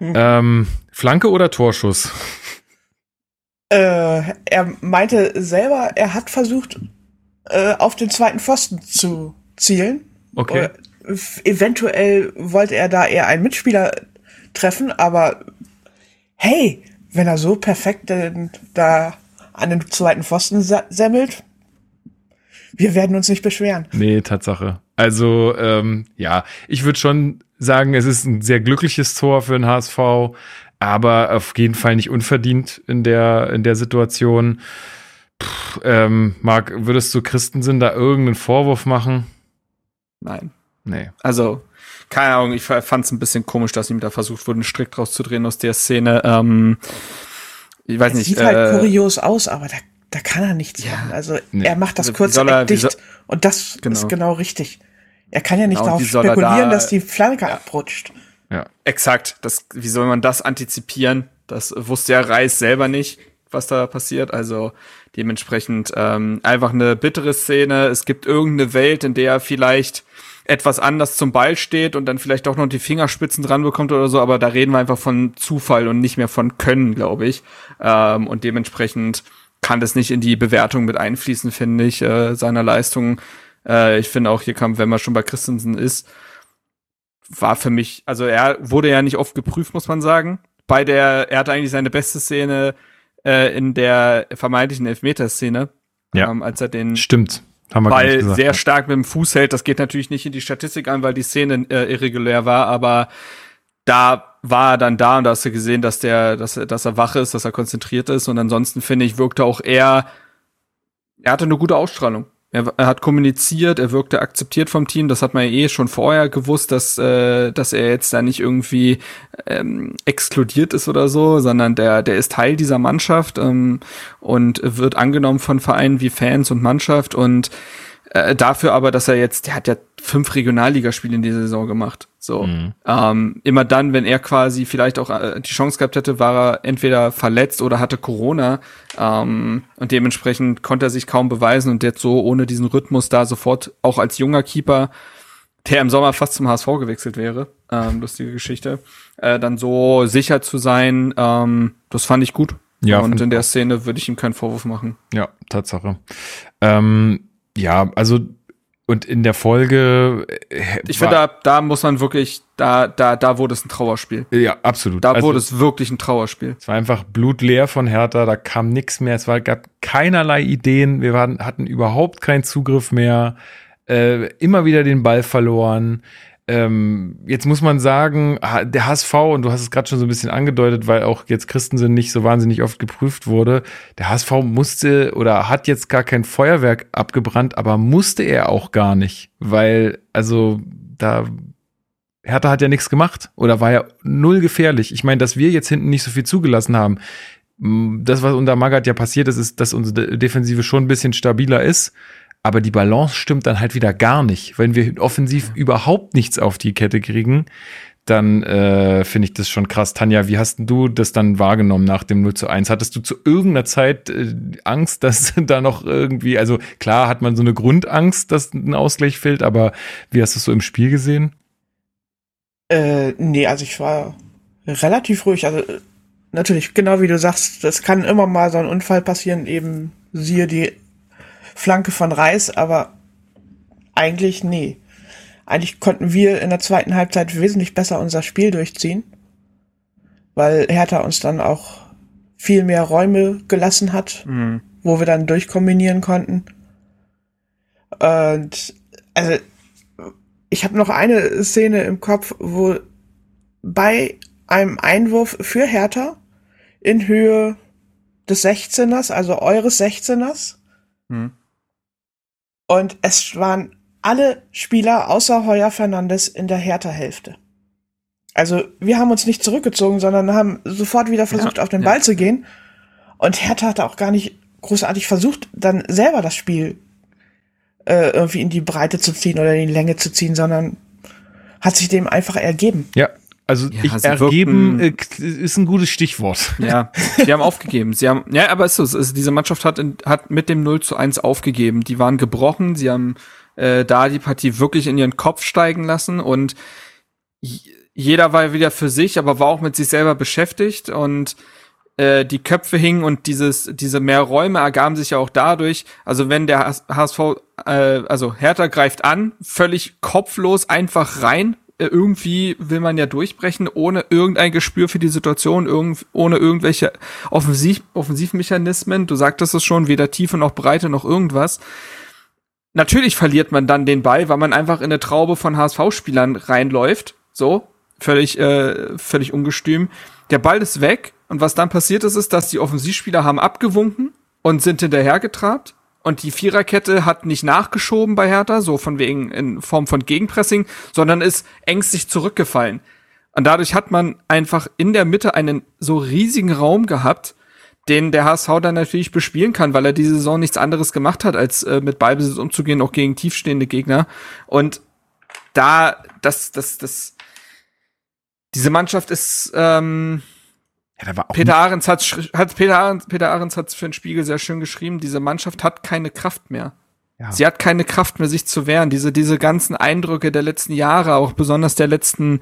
Mhm. Ähm, Flanke oder Torschuss? Äh, er meinte selber, er hat versucht, äh, auf den zweiten Pfosten zu zielen. Okay. Äh, eventuell wollte er da eher einen Mitspieler treffen, aber hey, wenn er so perfekt äh, da an den zweiten Pfosten semmelt, wir werden uns nicht beschweren. Nee, Tatsache. Also, ähm, ja, ich würde schon sagen, es ist ein sehr glückliches Tor für den HSV, aber auf jeden Fall nicht unverdient in der, in der Situation. Puh, ähm, Marc, würdest du Christensen da irgendeinen Vorwurf machen? Nein. Nee. Also, keine Ahnung, ich fand es ein bisschen komisch, dass ihm da versucht wurde, einen Strick draus zu drehen aus der Szene. Ähm, ich weiß das nicht. Sieht halt äh, halt kurios aus, aber da, da kann er nichts ja, machen. Also nee. er macht das also, kurze er, dicht soll, und das genau. ist genau richtig. Er kann ja nicht genau, darauf spekulieren, da, dass die Flanke ja. abrutscht. Ja. Exakt. Das, wie soll man das antizipieren? Das wusste ja Reis selber nicht, was da passiert. Also dementsprechend ähm, einfach eine bittere Szene. Es gibt irgendeine Welt, in der er vielleicht etwas anders zum Ball steht und dann vielleicht auch noch die Fingerspitzen dran bekommt oder so, aber da reden wir einfach von Zufall und nicht mehr von Können, glaube ich. Ähm, und dementsprechend kann das nicht in die Bewertung mit einfließen, finde ich, äh, seiner Leistung. Äh, ich finde auch, hier kam, wenn man schon bei Christensen ist, war für mich, also er wurde ja nicht oft geprüft, muss man sagen. Bei der, er hatte eigentlich seine beste Szene äh, in der vermeintlichen Elfmeterszene. Ja. Ähm, als er den Stimmt. Haben wir Ball gesagt, sehr stark mit dem Fuß hält. Das geht natürlich nicht in die Statistik an, weil die Szene äh, irregulär war, aber da war er dann da und da hast du gesehen, dass der, dass, er, dass er wach ist, dass er konzentriert ist. Und ansonsten finde ich, wirkte auch er, er hatte eine gute Ausstrahlung. Er, er, hat kommuniziert, er wirkte akzeptiert vom Team. Das hat man ja eh schon vorher gewusst, dass, äh, dass er jetzt da nicht irgendwie ähm, exkludiert ist oder so, sondern der, der ist Teil dieser Mannschaft ähm, und wird angenommen von Vereinen wie Fans und Mannschaft und äh, dafür aber, dass er jetzt, der hat ja fünf Regionalligaspiele in dieser Saison gemacht. So. Mhm. Ähm, immer dann, wenn er quasi vielleicht auch äh, die Chance gehabt hätte, war er entweder verletzt oder hatte Corona. Ähm, und dementsprechend konnte er sich kaum beweisen und jetzt so ohne diesen Rhythmus da sofort auch als junger Keeper, der im Sommer fast zum HSV gewechselt wäre, ähm, lustige Geschichte, äh, dann so sicher zu sein, ähm, das fand ich gut. Ja, und in der Szene würde ich ihm keinen Vorwurf machen. Ja, Tatsache. Ähm, ja, also und in der Folge. Äh, ich finde, da, da muss man wirklich, da, da, da wurde es ein Trauerspiel. Ja, absolut. Da also, wurde es wirklich ein Trauerspiel. Es war einfach blutleer von Hertha, da kam nichts mehr, es war, gab keinerlei Ideen, wir waren, hatten überhaupt keinen Zugriff mehr, äh, immer wieder den Ball verloren. Ähm, jetzt muss man sagen, der HSV, und du hast es gerade schon so ein bisschen angedeutet, weil auch jetzt Christensen nicht so wahnsinnig oft geprüft wurde, der HSV musste oder hat jetzt gar kein Feuerwerk abgebrannt, aber musste er auch gar nicht, weil, also da Hertha hat ja nichts gemacht oder war ja null gefährlich. Ich meine, dass wir jetzt hinten nicht so viel zugelassen haben, das, was unter Magath ja passiert ist, ist, dass unsere Defensive schon ein bisschen stabiler ist aber die Balance stimmt dann halt wieder gar nicht. Wenn wir offensiv ja. überhaupt nichts auf die Kette kriegen, dann äh, finde ich das schon krass. Tanja, wie hast du das dann wahrgenommen nach dem 0 zu 1? Hattest du zu irgendeiner Zeit äh, Angst, dass da noch irgendwie, also klar hat man so eine Grundangst, dass ein Ausgleich fehlt, aber wie hast du es so im Spiel gesehen? Äh, nee, also ich war relativ ruhig. Also natürlich, genau wie du sagst, das kann immer mal so ein Unfall passieren, eben siehe die Flanke von Reis, aber eigentlich nee. Eigentlich konnten wir in der zweiten Halbzeit wesentlich besser unser Spiel durchziehen, weil Hertha uns dann auch viel mehr Räume gelassen hat, mhm. wo wir dann durchkombinieren konnten. Und also ich habe noch eine Szene im Kopf, wo bei einem Einwurf für Hertha in Höhe des 16ers, also eures 16ers, mhm. Und es waren alle Spieler außer Heuer Fernandes in der Hertha-Hälfte. Also wir haben uns nicht zurückgezogen, sondern haben sofort wieder versucht, ja, auf den ja. Ball zu gehen. Und Hertha hat auch gar nicht großartig versucht, dann selber das Spiel äh, irgendwie in die Breite zu ziehen oder in die Länge zu ziehen, sondern hat sich dem einfach ergeben. Ja, also ja, ich ergeben äh, ist ein gutes Stichwort. Ja, sie haben aufgegeben. Sie haben, ja, aber ist so, ist, diese Mannschaft hat, in, hat mit dem 0 zu 1 aufgegeben. Die waren gebrochen, sie haben äh, da die Partie wirklich in ihren Kopf steigen lassen und jeder war wieder für sich, aber war auch mit sich selber beschäftigt und äh, die Köpfe hingen und dieses, diese mehr Räume ergaben sich ja auch dadurch, also wenn der HSV, äh, also Hertha greift an, völlig kopflos einfach rein, irgendwie will man ja durchbrechen, ohne irgendein Gespür für die Situation, irgend, ohne irgendwelche Offensiv Offensivmechanismen. Du sagtest es schon, weder Tiefe noch Breite noch irgendwas. Natürlich verliert man dann den Ball, weil man einfach in eine Traube von HSV-Spielern reinläuft. So, völlig, äh, völlig ungestüm. Der Ball ist weg und was dann passiert ist, ist, dass die Offensivspieler haben abgewunken und sind hinterhergetrabt. Und die Viererkette hat nicht nachgeschoben bei Hertha, so von wegen in Form von Gegenpressing, sondern ist ängstlich zurückgefallen. Und dadurch hat man einfach in der Mitte einen so riesigen Raum gehabt, den der HSV dann natürlich bespielen kann, weil er diese Saison nichts anderes gemacht hat, als äh, mit Ballbesitz umzugehen, auch gegen tiefstehende Gegner. Und da, das, das, das, diese Mannschaft ist, ähm, ja, da war auch Peter Ahrens hat, hat Peter Ahrens, Peter Ahrens hat für den Spiegel sehr schön geschrieben, diese Mannschaft hat keine Kraft mehr. Ja. Sie hat keine Kraft mehr, sich zu wehren. Diese, diese ganzen Eindrücke der letzten Jahre, auch besonders der letzten,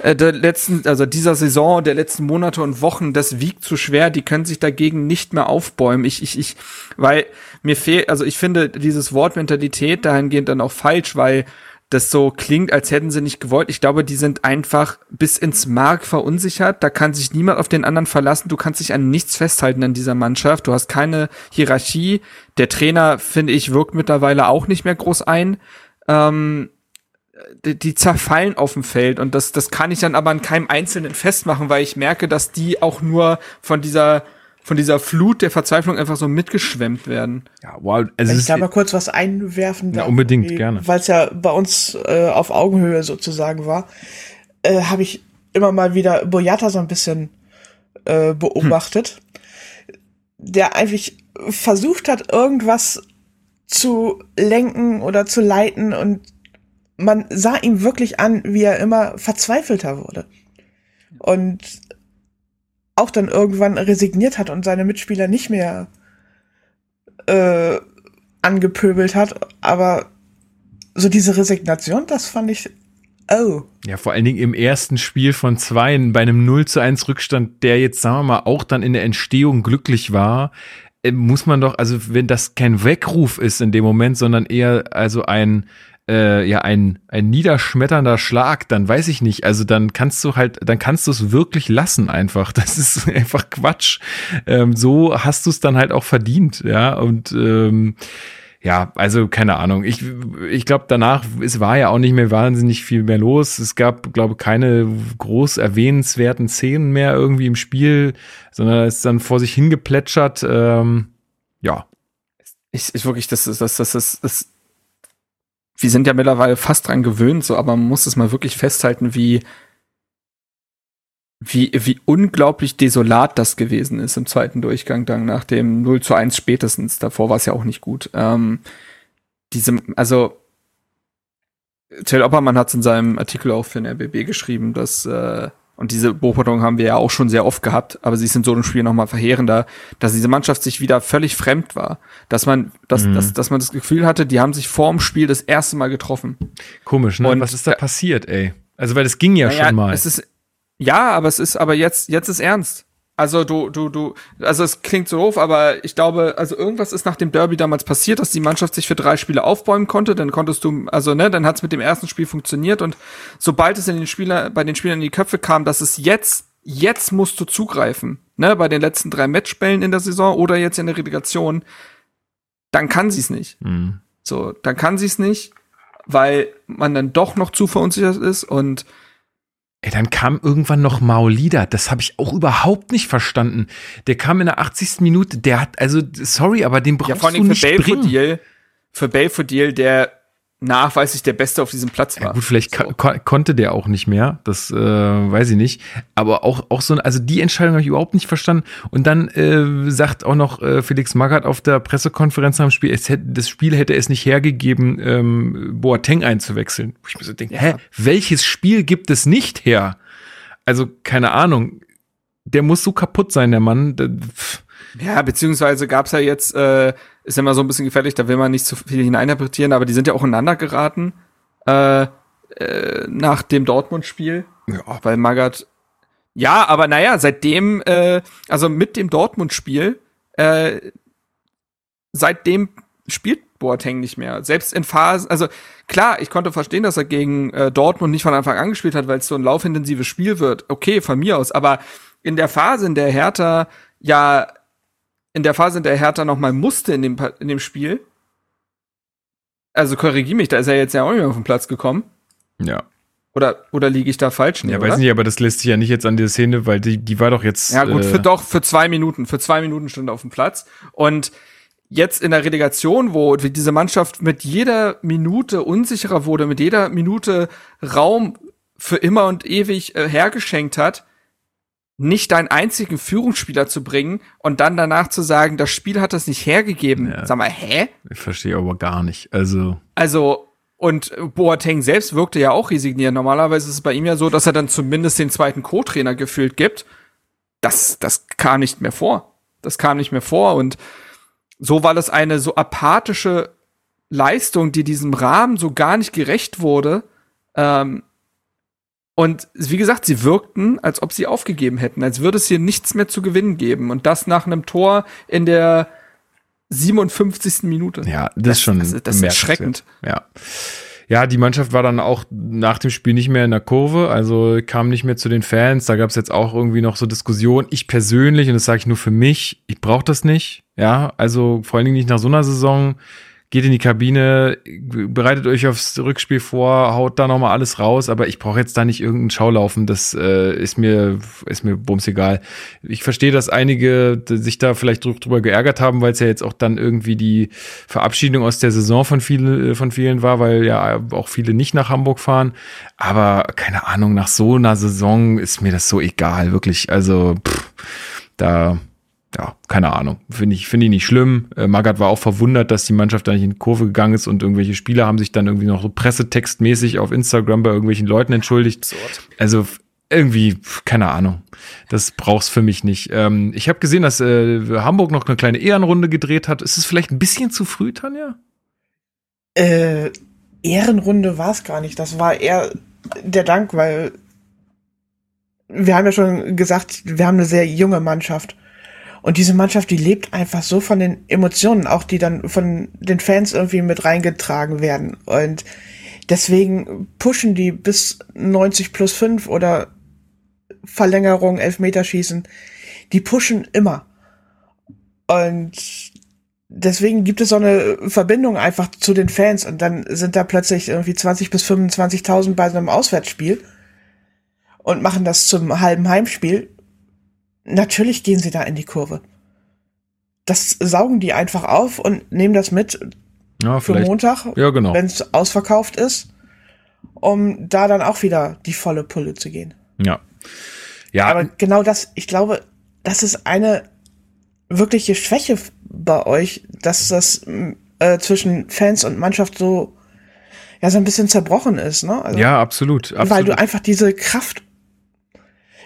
äh, der letzten, also dieser Saison, der letzten Monate und Wochen, das wiegt zu schwer. Die können sich dagegen nicht mehr aufbäumen. Ich, ich, ich, weil mir fehlt, also ich finde dieses Wort Mentalität dahingehend dann auch falsch, weil das so klingt, als hätten sie nicht gewollt. Ich glaube, die sind einfach bis ins Mark verunsichert. Da kann sich niemand auf den anderen verlassen. Du kannst dich an nichts festhalten in dieser Mannschaft. Du hast keine Hierarchie. Der Trainer, finde ich, wirkt mittlerweile auch nicht mehr groß ein. Ähm, die, die zerfallen auf dem Feld und das, das kann ich dann aber an keinem Einzelnen festmachen, weil ich merke, dass die auch nur von dieser von dieser Flut der Verzweiflung einfach so mitgeschwemmt werden. Ja, wow. Also Wenn ich da mal kurz was einwerfen darf. Ja, unbedingt, gerne. Weil es ja bei uns äh, auf Augenhöhe sozusagen war, äh, habe ich immer mal wieder Boyata so ein bisschen äh, beobachtet, hm. der eigentlich versucht hat, irgendwas zu lenken oder zu leiten und man sah ihm wirklich an, wie er immer verzweifelter wurde. Und auch dann irgendwann resigniert hat und seine Mitspieler nicht mehr äh, angepöbelt hat. Aber so diese Resignation, das fand ich. Oh. Ja, vor allen Dingen im ersten Spiel von zwei bei einem 0 zu 1 Rückstand, der jetzt, sagen wir mal, auch dann in der Entstehung glücklich war, äh, muss man doch, also wenn das kein Weckruf ist in dem Moment, sondern eher also ein, äh, ja ein, ein niederschmetternder Schlag, dann weiß ich nicht. Also dann kannst du halt, dann kannst du es wirklich lassen einfach. Das ist einfach Quatsch. Ähm, so hast du es dann halt auch verdient, ja. Und ähm, ja, also keine Ahnung. Ich, ich glaube, danach, es war ja auch nicht mehr wahnsinnig viel mehr los. Es gab, glaube keine groß erwähnenswerten Szenen mehr irgendwie im Spiel, sondern es ist dann vor sich hingeplätschert. Ähm, ja. Ich, ich wirklich, das das, das, das, das, wir sind ja mittlerweile fast dran gewöhnt, so, aber man muss es mal wirklich festhalten, wie, wie, wie unglaublich desolat das gewesen ist im zweiten Durchgang, dann nach dem 0 zu 1 spätestens. Davor war es ja auch nicht gut. Ähm, diese, also, Till Oppermann hat es in seinem Artikel auch für den RBB geschrieben, dass äh, und diese Beobachtung haben wir ja auch schon sehr oft gehabt, aber sie ist in so einem Spiel nochmal verheerender, dass diese Mannschaft sich wieder völlig fremd war. Dass man, dass, mhm. dass, dass man das Gefühl hatte, die haben sich vor dem Spiel das erste Mal getroffen. Komisch, ne? Und was ist da passiert, ey? Also, weil das ging ja, ja schon mal. Es ist, ja, aber es ist, aber jetzt, jetzt ist ernst. Also du, du, du, also es klingt so doof, aber ich glaube, also irgendwas ist nach dem Derby damals passiert, dass die Mannschaft sich für drei Spiele aufbäumen konnte. Dann konntest du, also ne, dann hat es mit dem ersten Spiel funktioniert und sobald es in den Spieler, bei den Spielern in die Köpfe kam, dass es jetzt, jetzt musst du zugreifen, ne, bei den letzten drei Matchbällen in der Saison oder jetzt in der Relegation, dann kann sie es nicht. Mhm. So, dann kann sie es nicht, weil man dann doch noch zu verunsichert ist und Ey, dann kam irgendwann noch Maulida. Das habe ich auch überhaupt nicht verstanden. Der kam in der 80. Minute. Der hat, also, sorry, aber den brauchst ja, vor allem du nicht für Belfodil, für Belfodil, der nachweislich der Beste auf diesem Platz war. Ja, gut, vielleicht so. ko konnte der auch nicht mehr, das äh, weiß ich nicht. Aber auch, auch so, also die Entscheidung habe ich überhaupt nicht verstanden. Und dann äh, sagt auch noch äh, Felix Magath auf der Pressekonferenz am Spiel, es hätte, das Spiel hätte es nicht hergegeben, ähm, Boateng einzuwechseln. Wo ich mir so denke, ja. hä, welches Spiel gibt es nicht her? Also, keine Ahnung. Der muss so kaputt sein, der Mann. Ja, beziehungsweise gab's ja jetzt äh, ist immer so ein bisschen gefährlich, da will man nicht zu viel hineininterpretieren, aber die sind ja auch ineinander geraten äh, äh, nach dem Dortmund-Spiel. Ja. Weil Magath. Ja, aber naja, seitdem, äh, also mit dem Dortmund-Spiel, äh, seitdem spielt Boateng nicht mehr. Selbst in Phasen, also klar, ich konnte verstehen, dass er gegen äh, Dortmund nicht von Anfang an gespielt hat, weil es so ein laufintensives Spiel wird. Okay, von mir aus, aber in der Phase, in der Hertha ja in der Phase, in der Hertha noch mal musste in dem, in dem Spiel. Also korrigier mich, da ist er jetzt ja auch nicht mehr auf den Platz gekommen. Ja. Oder, oder liege ich da falsch? Nee, ja, weiß nicht, aber das lässt sich ja nicht jetzt an der Szene, weil die, die war doch jetzt. Ja, gut, äh für doch, für zwei Minuten. Für zwei Minuten stand er auf dem Platz. Und jetzt in der Relegation, wo diese Mannschaft mit jeder Minute unsicherer wurde, mit jeder Minute Raum für immer und ewig äh, hergeschenkt hat, nicht deinen einzigen Führungsspieler zu bringen und dann danach zu sagen, das Spiel hat das nicht hergegeben. Ja. Sag mal, hä? Ich verstehe aber gar nicht. Also. Also, und Boateng selbst wirkte ja auch resigniert. Normalerweise ist es bei ihm ja so, dass er dann zumindest den zweiten Co-Trainer gefühlt gibt. Das, das kam nicht mehr vor. Das kam nicht mehr vor und so war das eine so apathische Leistung, die diesem Rahmen so gar nicht gerecht wurde. Ähm, und wie gesagt, sie wirkten, als ob sie aufgegeben hätten, als würde es hier nichts mehr zu gewinnen geben. Und das nach einem Tor in der 57. Minute. Ja, das, das ist schon das, das ist erschreckend. Ja. Ja, die Mannschaft war dann auch nach dem Spiel nicht mehr in der Kurve, also kam nicht mehr zu den Fans. Da gab es jetzt auch irgendwie noch so Diskussionen. Ich persönlich, und das sage ich nur für mich, ich brauche das nicht. Ja, also vor allen Dingen nicht nach so einer Saison geht in die Kabine, bereitet euch aufs Rückspiel vor, haut da nochmal alles raus, aber ich brauche jetzt da nicht irgendeinen Schaulaufen, das äh, ist mir, ist mir bums egal. Ich verstehe, dass einige sich da vielleicht drüber geärgert haben, weil es ja jetzt auch dann irgendwie die Verabschiedung aus der Saison von, viele, von vielen war, weil ja auch viele nicht nach Hamburg fahren. Aber keine Ahnung, nach so einer Saison ist mir das so egal, wirklich. Also, pff, da ja, keine Ahnung. Finde ich, finde ich nicht schlimm. Äh, Magath war auch verwundert, dass die Mannschaft da nicht in die Kurve gegangen ist und irgendwelche Spieler haben sich dann irgendwie noch so pressetextmäßig auf Instagram bei irgendwelchen Leuten entschuldigt. Absurd. Also irgendwie, keine Ahnung. Das brauch's für mich nicht. Ähm, ich habe gesehen, dass äh, Hamburg noch eine kleine Ehrenrunde gedreht hat. Ist es vielleicht ein bisschen zu früh, Tanja? Äh, Ehrenrunde war es gar nicht. Das war eher der Dank, weil wir haben ja schon gesagt, wir haben eine sehr junge Mannschaft. Und diese Mannschaft, die lebt einfach so von den Emotionen, auch die dann von den Fans irgendwie mit reingetragen werden. Und deswegen pushen die bis 90 plus 5 oder Verlängerung, Elfmeterschießen. Die pushen immer. Und deswegen gibt es so eine Verbindung einfach zu den Fans und dann sind da plötzlich irgendwie 20 bis 25.000 bei so einem Auswärtsspiel und machen das zum halben Heimspiel natürlich gehen sie da in die Kurve. Das saugen die einfach auf und nehmen das mit ja, für Montag, ja, genau. wenn es ausverkauft ist, um da dann auch wieder die volle Pulle zu gehen. Ja. Ja. Aber genau das, ich glaube, das ist eine wirkliche Schwäche bei euch, dass das äh, zwischen Fans und Mannschaft so ja so ein bisschen zerbrochen ist, ne? Also, ja, absolut, absolut. Weil du einfach diese Kraft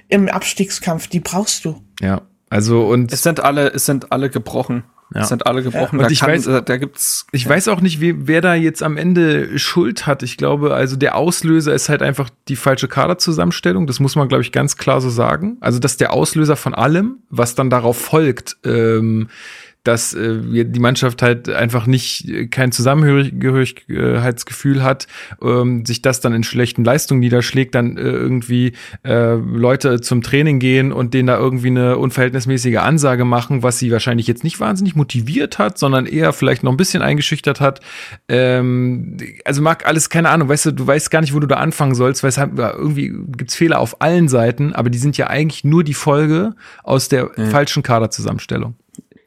im Abstiegskampf, die brauchst du. Ja, also und es sind alle, es sind alle gebrochen. Ja. Es sind alle gebrochen. Ja. Und ich kann, weiß, da gibt's. Ich ja. weiß auch nicht, wie, wer da jetzt am Ende Schuld hat. Ich glaube, also der Auslöser ist halt einfach die falsche Kaderzusammenstellung. Das muss man, glaube ich, ganz klar so sagen. Also das ist der Auslöser von allem, was dann darauf folgt. Ähm, dass äh, die Mannschaft halt einfach nicht äh, kein Zusammengehörigkeitsgefühl hat, ähm, sich das dann in schlechten Leistungen niederschlägt, dann äh, irgendwie äh, Leute zum Training gehen und denen da irgendwie eine unverhältnismäßige Ansage machen, was sie wahrscheinlich jetzt nicht wahnsinnig motiviert hat, sondern eher vielleicht noch ein bisschen eingeschüchtert hat. Ähm, also mag alles, keine Ahnung, weißt du, du weißt gar nicht, wo du da anfangen sollst, weil es halt, irgendwie gibt's Fehler auf allen Seiten, aber die sind ja eigentlich nur die Folge aus der mhm. falschen Kaderzusammenstellung.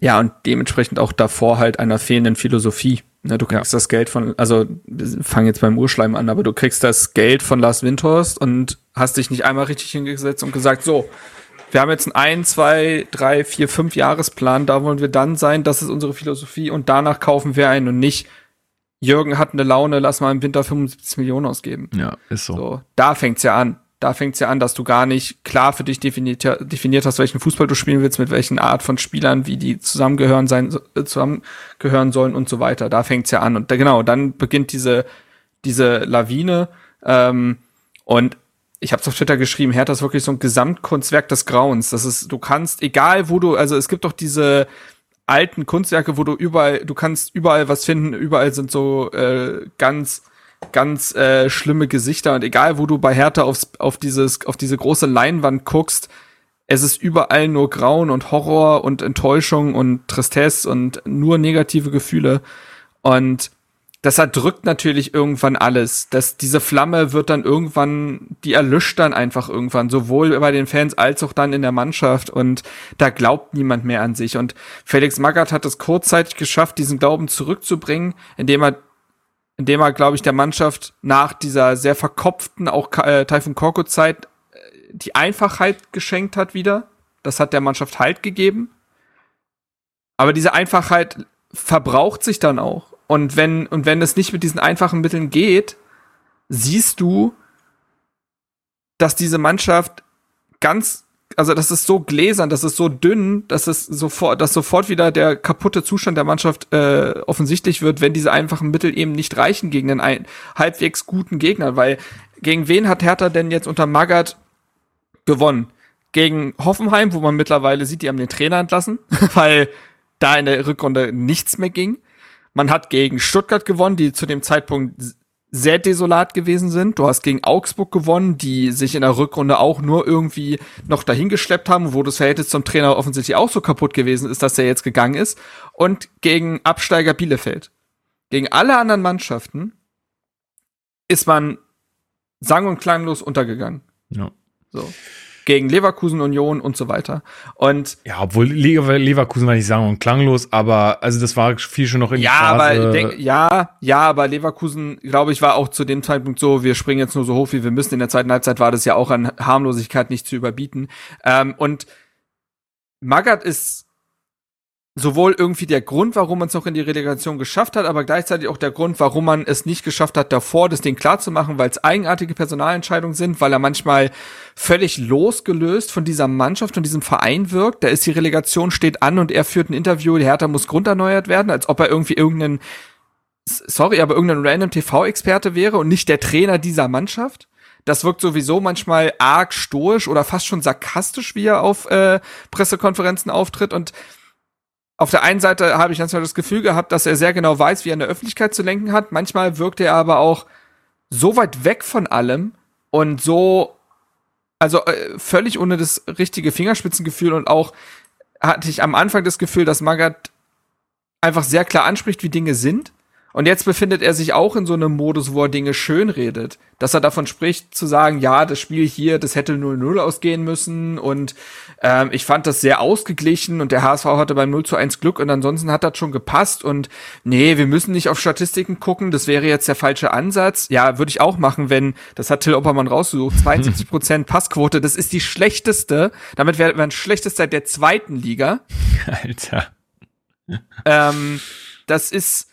Ja, und dementsprechend auch davor halt einer fehlenden Philosophie. Na, du kriegst ja. das Geld von, also fang jetzt beim Urschleim an, aber du kriegst das Geld von Lars Windhorst und hast dich nicht einmal richtig hingesetzt und gesagt, so, wir haben jetzt einen ein, zwei, drei, vier, fünf Jahresplan, da wollen wir dann sein, das ist unsere Philosophie und danach kaufen wir ein und nicht, Jürgen hat eine Laune, lass mal im Winter 75 Millionen ausgeben. Ja, ist so. so da fängt's ja an. Da fängt's ja an, dass du gar nicht klar für dich definiert, definiert hast, welchen Fußball du spielen willst, mit welchen Art von Spielern, wie die zusammengehören sein, äh, zusammengehören sollen und so weiter. Da fängt's ja an. Und da, genau, dann beginnt diese, diese Lawine. Ähm, und ich habe auf Twitter geschrieben, Hertha ist wirklich so ein Gesamtkunstwerk des Grauens. Das ist, du kannst, egal wo du, also es gibt doch diese alten Kunstwerke, wo du überall, du kannst überall was finden, überall sind so äh, ganz ganz äh, schlimme Gesichter und egal wo du bei Hertha aufs, auf dieses auf diese große Leinwand guckst, es ist überall nur Grauen und Horror und Enttäuschung und Tristesse und nur negative Gefühle und das erdrückt natürlich irgendwann alles. dass diese Flamme wird dann irgendwann, die erlischt dann einfach irgendwann, sowohl bei den Fans als auch dann in der Mannschaft und da glaubt niemand mehr an sich. Und Felix Magath hat es kurzzeitig geschafft, diesen Glauben zurückzubringen, indem er indem er, glaube ich, der Mannschaft nach dieser sehr verkopften, auch äh, Taifun Korko-Zeit, äh, die Einfachheit geschenkt hat wieder. Das hat der Mannschaft Halt gegeben. Aber diese Einfachheit verbraucht sich dann auch. Und wenn, und wenn es nicht mit diesen einfachen Mitteln geht, siehst du, dass diese Mannschaft ganz, also das ist so gläsern, das ist so dünn, dass es sofort, dass sofort wieder der kaputte Zustand der Mannschaft äh, offensichtlich wird, wenn diese einfachen Mittel eben nicht reichen gegen einen halbwegs guten Gegner. Weil gegen wen hat Hertha denn jetzt unter Magath gewonnen? Gegen Hoffenheim, wo man mittlerweile sieht, die haben den Trainer entlassen, weil da in der Rückrunde nichts mehr ging. Man hat gegen Stuttgart gewonnen, die zu dem Zeitpunkt sehr desolat gewesen sind. Du hast gegen Augsburg gewonnen, die sich in der Rückrunde auch nur irgendwie noch dahingeschleppt haben, wo das Verhältnis zum Trainer offensichtlich auch so kaputt gewesen ist, dass er jetzt gegangen ist. Und gegen Absteiger Bielefeld. Gegen alle anderen Mannschaften ist man sang- und klanglos untergegangen. Ja. So gegen Leverkusen Union und so weiter. Und ja, obwohl Leverkusen war nicht sagen und klanglos, aber also das war viel schon noch in ja, aber denk, ja, ja, aber Leverkusen, glaube ich, war auch zu dem Zeitpunkt so, wir springen jetzt nur so hoch, wie wir müssen. In der zweiten Halbzeit war das ja auch an Harmlosigkeit nicht zu überbieten. Ähm, und Magath ist sowohl irgendwie der Grund, warum man es noch in die Relegation geschafft hat, aber gleichzeitig auch der Grund, warum man es nicht geschafft hat, davor das Ding klar zu machen, weil es eigenartige Personalentscheidungen sind, weil er manchmal völlig losgelöst von dieser Mannschaft und diesem Verein wirkt. Da ist die Relegation steht an und er führt ein Interview, der Hertha muss grunderneuert werden, als ob er irgendwie irgendeinen sorry, aber irgendein random TV-Experte wäre und nicht der Trainer dieser Mannschaft. Das wirkt sowieso manchmal arg stoisch oder fast schon sarkastisch, wie er auf äh, Pressekonferenzen auftritt und auf der einen Seite habe ich manchmal das Gefühl gehabt, dass er sehr genau weiß, wie er in der Öffentlichkeit zu lenken hat. Manchmal wirkt er aber auch so weit weg von allem und so, also äh, völlig ohne das richtige Fingerspitzengefühl und auch hatte ich am Anfang das Gefühl, dass Magath einfach sehr klar anspricht, wie Dinge sind und jetzt befindet er sich auch in so einem Modus, wo er Dinge schön redet. Dass er davon spricht, zu sagen, ja, das Spiel hier, das hätte 0-0 ausgehen müssen. Und ähm, ich fand das sehr ausgeglichen und der HSV hatte beim 0 zu 1 Glück und ansonsten hat das schon gepasst. Und nee, wir müssen nicht auf Statistiken gucken, das wäre jetzt der falsche Ansatz. Ja, würde ich auch machen, wenn, das hat Till Oppermann rausgesucht, 72 Prozent Passquote, das ist die schlechteste. Damit wäre man schlechteste seit der zweiten Liga. Alter. Ähm, das ist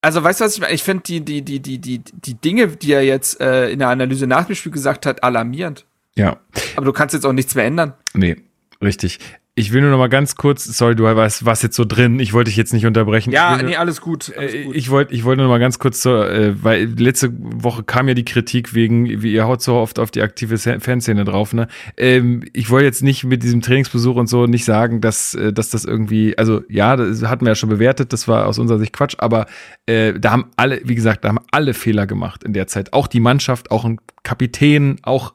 also weißt du, was ich meine? Ich finde die, die, die, die, die, die Dinge, die er jetzt äh, in der Analyse nach dem Spiel gesagt hat, alarmierend. Ja. Aber du kannst jetzt auch nichts mehr ändern. Nee, richtig. Ich will nur noch mal ganz kurz, sorry, du warst, warst jetzt so drin, ich wollte dich jetzt nicht unterbrechen. Ja, nee, alles gut. Alles äh, gut. Ich wollte ich wollte nur noch mal ganz kurz so, äh, weil letzte Woche kam ja die Kritik wegen, wie ihr haut so oft auf die aktive Fanszene drauf, ne? Ähm, ich wollte jetzt nicht mit diesem Trainingsbesuch und so nicht sagen, dass, äh, dass das irgendwie, also ja, das hatten wir ja schon bewertet, das war aus unserer Sicht Quatsch, aber äh, da haben alle, wie gesagt, da haben alle Fehler gemacht in der Zeit. Auch die Mannschaft, auch ein Kapitän, auch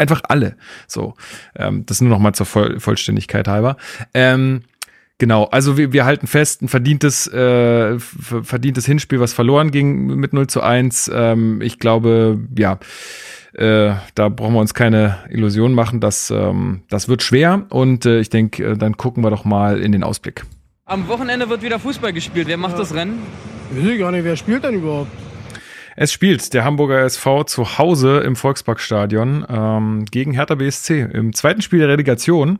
Einfach alle. So, ähm, das nur noch mal zur Voll Vollständigkeit halber. Ähm, genau, also wir, wir halten fest, ein verdientes, äh, verdientes Hinspiel, was verloren ging mit 0 zu 1. Ähm, ich glaube, ja, äh, da brauchen wir uns keine Illusion machen. Das, ähm, das wird schwer und äh, ich denke, äh, dann gucken wir doch mal in den Ausblick. Am Wochenende wird wieder Fußball gespielt. Wer macht ja. das Rennen? Weiß ich gar nicht, wer spielt denn überhaupt? Es spielt der Hamburger SV zu Hause im Volksparkstadion ähm, gegen Hertha BSC im zweiten Spiel der Relegation.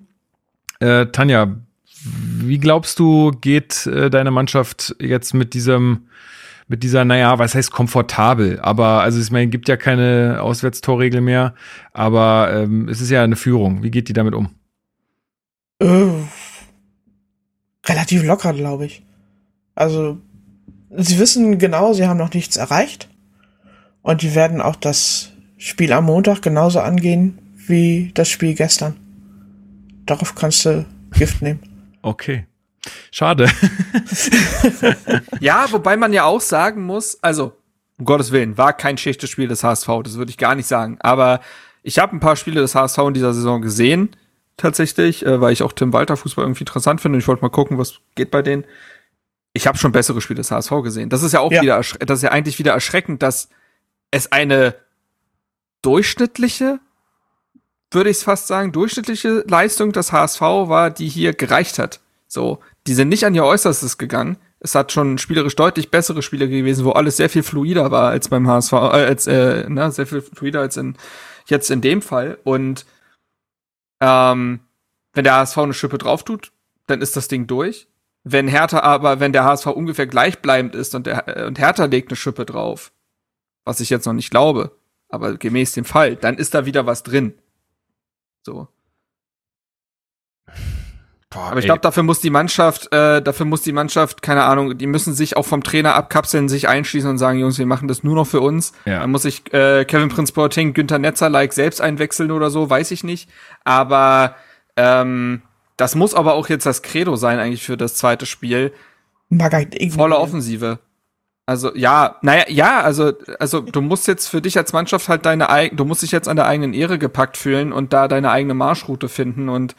Äh, Tanja, wie glaubst du, geht äh, deine Mannschaft jetzt mit diesem, mit dieser, naja, was heißt komfortabel? Aber, also ich meine, gibt ja keine Auswärtstorregel mehr, aber ähm, es ist ja eine Führung. Wie geht die damit um? Äh, relativ locker, glaube ich. Also, sie wissen genau, sie haben noch nichts erreicht. Und die werden auch das Spiel am Montag genauso angehen wie das Spiel gestern. Darauf kannst du Gift nehmen. Okay. Schade. ja, wobei man ja auch sagen muss, also, um Gottes Willen, war kein schlechtes Spiel des HSV, das würde ich gar nicht sagen. Aber ich habe ein paar Spiele des HSV in dieser Saison gesehen, tatsächlich, äh, weil ich auch Tim Walter Fußball irgendwie interessant finde und ich wollte mal gucken, was geht bei denen. Ich habe schon bessere Spiele des HSV gesehen. Das ist ja auch ja. wieder, das ist ja eigentlich wieder erschreckend, dass es eine durchschnittliche, würde ich es fast sagen, durchschnittliche Leistung des HSV war, die hier gereicht hat. So, die sind nicht an ihr Äußerstes gegangen. Es hat schon spielerisch deutlich bessere Spiele gewesen, wo alles sehr viel fluider war als beim HSV, äh, als äh, na, sehr viel fluider als in jetzt in dem Fall. Und ähm, wenn der HSV eine Schippe drauf tut, dann ist das Ding durch. Wenn Hertha aber, wenn der HSV ungefähr gleichbleibend ist und, der, äh, und Hertha legt eine Schippe drauf, was ich jetzt noch nicht glaube, aber gemäß dem Fall, dann ist da wieder was drin. So. Boah, aber ich glaube, dafür muss die Mannschaft, äh, dafür muss die Mannschaft, keine Ahnung, die müssen sich auch vom Trainer abkapseln, sich einschließen und sagen, Jungs, wir machen das nur noch für uns. Ja. Dann muss ich äh, Kevin Prince Boateng, Günther Netzer like selbst einwechseln oder so, weiß ich nicht. Aber ähm, das muss aber auch jetzt das Credo sein eigentlich für das zweite Spiel. Volle Offensive. Also ja, naja, ja, also, also du musst jetzt für dich als Mannschaft halt deine eigene, du musst dich jetzt an der eigenen Ehre gepackt fühlen und da deine eigene Marschroute finden und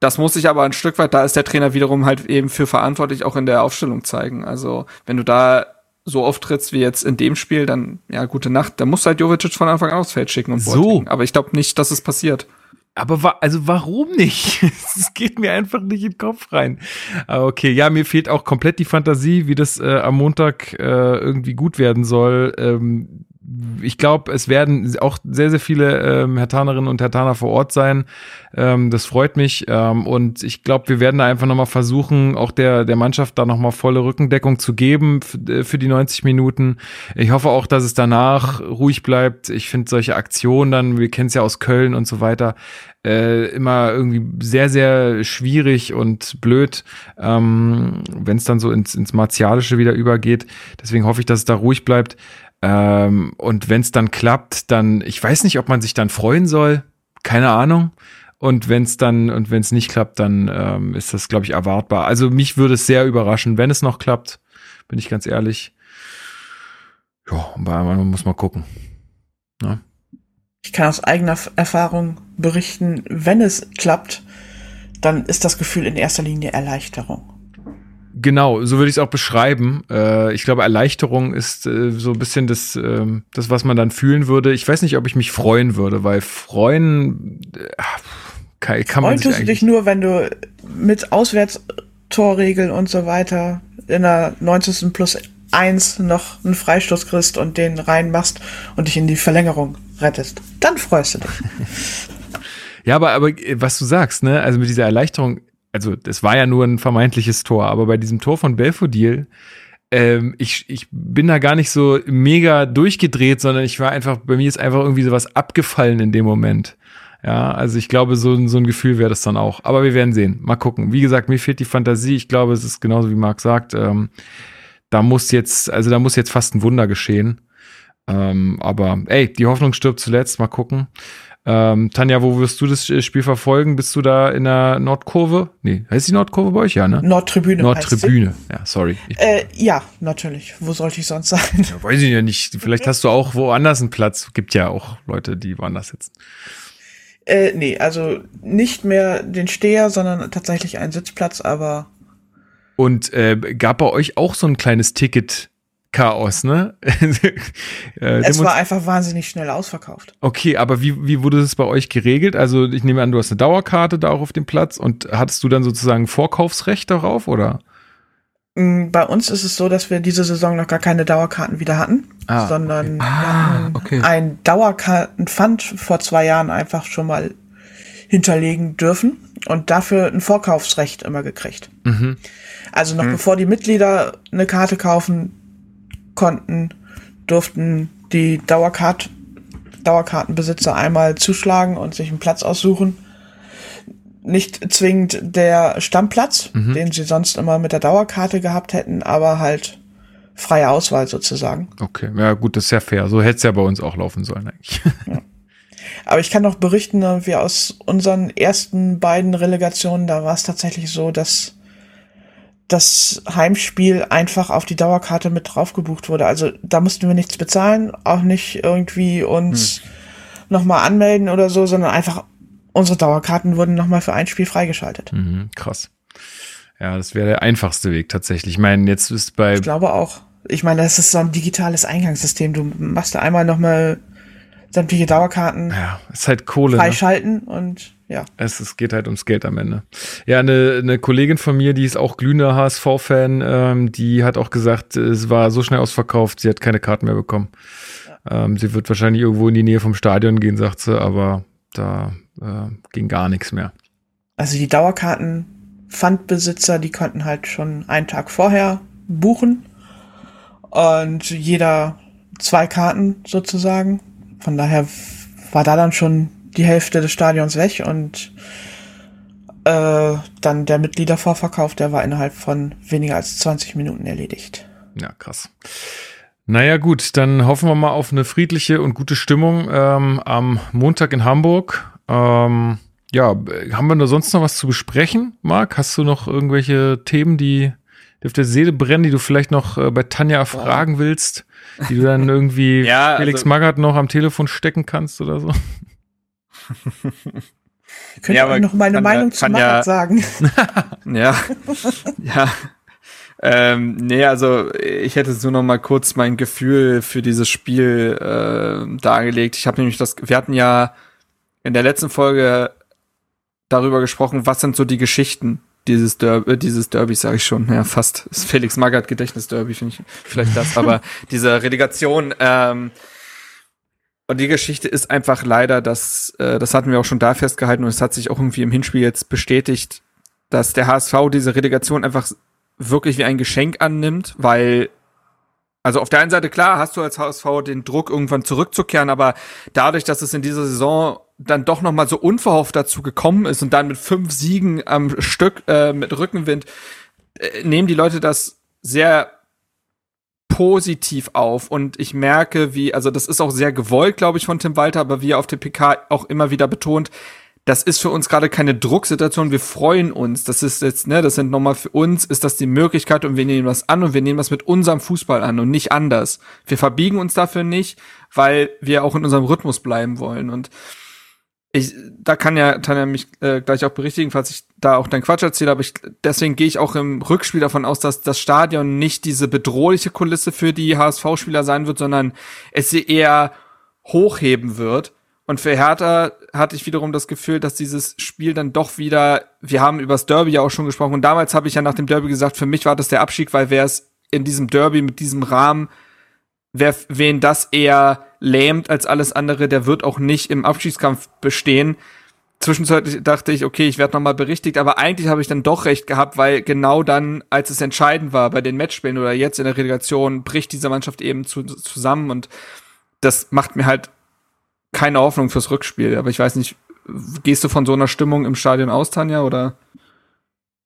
das muss sich aber ein Stück weit, da ist der Trainer wiederum halt eben für verantwortlich auch in der Aufstellung zeigen. Also wenn du da so auftrittst wie jetzt in dem Spiel, dann ja, gute Nacht. Da musst du halt Jovic von Anfang an aufs Feld schicken und so. Aber ich glaube nicht, dass es passiert. Aber wa also warum nicht? Es geht mir einfach nicht in den Kopf rein. Aber okay, ja, mir fehlt auch komplett die Fantasie, wie das äh, am Montag äh, irgendwie gut werden soll. Ähm, ich glaube, es werden auch sehr, sehr viele ähm, Hertanerinnen und Hertaner vor Ort sein. Ähm, das freut mich. Ähm, und ich glaube, wir werden da einfach nochmal versuchen, auch der, der Mannschaft da nochmal volle Rückendeckung zu geben äh, für die 90 Minuten. Ich hoffe auch, dass es danach ruhig bleibt. Ich finde solche Aktionen dann, wir kennen es ja aus Köln und so weiter, äh, immer irgendwie sehr, sehr schwierig und blöd, ähm, wenn es dann so ins, ins Martialische wieder übergeht. Deswegen hoffe ich, dass es da ruhig bleibt. Ähm, und wenn es dann klappt, dann, ich weiß nicht, ob man sich dann freuen soll. Keine Ahnung. Und wenn es dann, und wenn es nicht klappt, dann ähm, ist das, glaube ich, erwartbar. Also mich würde es sehr überraschen, wenn es noch klappt, bin ich ganz ehrlich. Ja, man muss mal gucken. Ja. Ich kann aus eigener Erfahrung berichten, wenn es klappt, dann ist das Gefühl in erster Linie Erleichterung. Genau, so würde ich es auch beschreiben. Äh, ich glaube, Erleichterung ist äh, so ein bisschen das, äh, das, was man dann fühlen würde. Ich weiß nicht, ob ich mich freuen würde, weil freuen äh, kann, kann man sich tust du dich nur, wenn du mit Auswärtstorregeln und so weiter in der 90. plus 1 noch einen Freistoß kriegst und den reinmachst und dich in die Verlängerung rettest. Dann freust du dich. ja, aber, aber äh, was du sagst, ne, also mit dieser Erleichterung, also das war ja nur ein vermeintliches Tor, aber bei diesem Tor von Belfodil, ähm, ich, ich bin da gar nicht so mega durchgedreht, sondern ich war einfach, bei mir ist einfach irgendwie sowas abgefallen in dem Moment. Ja, also ich glaube, so, so ein Gefühl wäre das dann auch. Aber wir werden sehen. Mal gucken. Wie gesagt, mir fehlt die Fantasie. Ich glaube, es ist genauso wie Marc sagt. Ähm, da muss jetzt, also da muss jetzt fast ein Wunder geschehen. Ähm, aber ey, die Hoffnung stirbt zuletzt. Mal gucken. Ähm, Tanja, wo wirst du das Spiel verfolgen? Bist du da in der Nordkurve? Nee, heißt die Nordkurve bei euch? Ja, ne? Nordtribüne. Nordtribüne, ja, sorry. Äh, ja, natürlich. Wo sollte ich sonst sein? Ja, weiß ich ja nicht. Vielleicht hast du auch woanders einen Platz. Gibt ja auch Leute, die woanders sitzen. Äh, nee, also nicht mehr den Steher, sondern tatsächlich einen Sitzplatz, aber. Und äh, gab bei euch auch so ein kleines Ticket Chaos, ne? äh, es war einfach wahnsinnig schnell ausverkauft. Okay, aber wie, wie wurde das bei euch geregelt? Also ich nehme an, du hast eine Dauerkarte da auch auf dem Platz und hattest du dann sozusagen Vorkaufsrecht darauf, oder? Mm, bei uns ist es so, dass wir diese Saison noch gar keine Dauerkarten wieder hatten, ah, sondern okay. Ah, okay. ein Dauerkartenpfand vor zwei Jahren einfach schon mal hinterlegen dürfen und dafür ein Vorkaufsrecht immer gekriegt. Mhm. Also noch mhm. bevor die Mitglieder eine Karte kaufen konnten, durften die Dauerkart Dauerkartenbesitzer einmal zuschlagen und sich einen Platz aussuchen. Nicht zwingend der Stammplatz, mhm. den sie sonst immer mit der Dauerkarte gehabt hätten, aber halt freie Auswahl sozusagen. Okay, ja gut, das ist ja fair. So hätte es ja bei uns auch laufen sollen eigentlich. Ja. Aber ich kann noch berichten, wie aus unseren ersten beiden Relegationen, da war es tatsächlich so, dass das Heimspiel einfach auf die Dauerkarte mit drauf gebucht wurde. Also da mussten wir nichts bezahlen, auch nicht irgendwie uns hm. nochmal anmelden oder so, sondern einfach unsere Dauerkarten wurden nochmal für ein Spiel freigeschaltet. Mhm, krass. Ja, das wäre der einfachste Weg tatsächlich. Ich meine, jetzt ist bei. Ich glaube auch. Ich meine, das ist so ein digitales Eingangssystem. Du machst da einmal nochmal sämtliche Dauerkarten ja, ist halt Kohle, ne? freischalten ne? und ja. Es, es geht halt ums Geld am Ende. Ja, eine, eine Kollegin von mir, die ist auch glühender HSV-Fan, ähm, die hat auch gesagt, es war so schnell ausverkauft, sie hat keine Karten mehr bekommen. Ja. Ähm, sie wird wahrscheinlich irgendwo in die Nähe vom Stadion gehen, sagt sie, aber da äh, ging gar nichts mehr. Also die Dauerkarten Pfandbesitzer, die konnten halt schon einen Tag vorher buchen und jeder zwei Karten sozusagen. Von daher war da dann schon die Hälfte des Stadions weg und äh, dann der Mitgliedervorverkauf, der war innerhalb von weniger als 20 Minuten erledigt. Ja, krass. Naja gut, dann hoffen wir mal auf eine friedliche und gute Stimmung ähm, am Montag in Hamburg. Ähm, ja, haben wir da sonst noch was zu besprechen, Marc? Hast du noch irgendwelche Themen, die, die auf der Seele brennen, die du vielleicht noch äh, bei Tanja fragen willst? die du dann irgendwie ja, Felix also, Magath noch am Telefon stecken kannst oder so. Könnt ihr ja, noch meine Meinung zu Magath ja, sagen? ja, ja. Ähm, nee, also ich hätte so noch mal kurz mein Gefühl für dieses Spiel äh, dargelegt. Ich habe nämlich das, wir hatten ja in der letzten Folge darüber gesprochen, was sind so die Geschichten dieses Derby, äh, dieses Derby sage ich schon, ja fast das Felix Magath Gedächtnis Derby finde ich vielleicht das, aber diese Relegation ähm, und die Geschichte ist einfach leider, dass äh, das hatten wir auch schon da festgehalten und es hat sich auch irgendwie im Hinspiel jetzt bestätigt, dass der HSV diese Relegation einfach wirklich wie ein Geschenk annimmt, weil also auf der einen Seite klar hast du als HSV den Druck irgendwann zurückzukehren, aber dadurch, dass es in dieser Saison dann doch noch mal so unverhofft dazu gekommen ist und dann mit fünf Siegen am Stück äh, mit Rückenwind äh, nehmen die Leute das sehr positiv auf und ich merke, wie also das ist auch sehr gewollt, glaube ich, von Tim Walter, aber wie er auf dem PK auch immer wieder betont, das ist für uns gerade keine Drucksituation, wir freuen uns. Das ist jetzt, ne, das sind nochmal für uns, ist das die Möglichkeit und wir nehmen das an und wir nehmen das mit unserem Fußball an und nicht anders. Wir verbiegen uns dafür nicht, weil wir auch in unserem Rhythmus bleiben wollen und ich, da kann ja Tanja mich äh, gleich auch berichtigen, falls ich da auch deinen Quatsch erzähle, aber ich, deswegen gehe ich auch im Rückspiel davon aus, dass das Stadion nicht diese bedrohliche Kulisse für die HSV-Spieler sein wird, sondern es sie eher hochheben wird. Und für Hertha hatte ich wiederum das Gefühl, dass dieses Spiel dann doch wieder, wir haben über das Derby ja auch schon gesprochen, und damals habe ich ja nach dem Derby gesagt, für mich war das der Abschied, weil wer es in diesem Derby mit diesem Rahmen wer, wen das eher lähmt als alles andere, der wird auch nicht im Abschiedskampf bestehen. Zwischenzeitlich dachte ich, okay, ich werde nochmal berichtigt, aber eigentlich habe ich dann doch recht gehabt, weil genau dann, als es entscheidend war bei den Matchspielen oder jetzt in der Relegation, bricht diese Mannschaft eben zu, zusammen und das macht mir halt keine Hoffnung fürs Rückspiel. Aber ich weiß nicht, gehst du von so einer Stimmung im Stadion aus, Tanja, oder?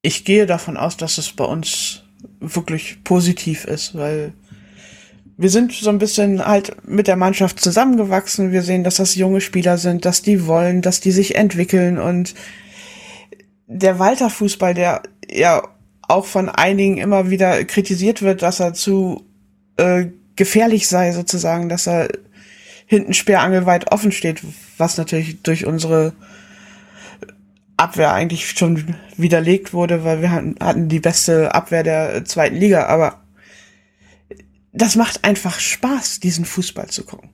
Ich gehe davon aus, dass es bei uns wirklich positiv ist, weil wir sind so ein bisschen halt mit der Mannschaft zusammengewachsen. Wir sehen, dass das junge Spieler sind, dass die wollen, dass die sich entwickeln und der Walter Fußball, der ja auch von einigen immer wieder kritisiert wird, dass er zu äh, gefährlich sei sozusagen, dass er hinten sperrangelweit offen steht, was natürlich durch unsere Abwehr eigentlich schon widerlegt wurde, weil wir hatten die beste Abwehr der zweiten Liga, aber das macht einfach Spaß, diesen Fußball zu gucken.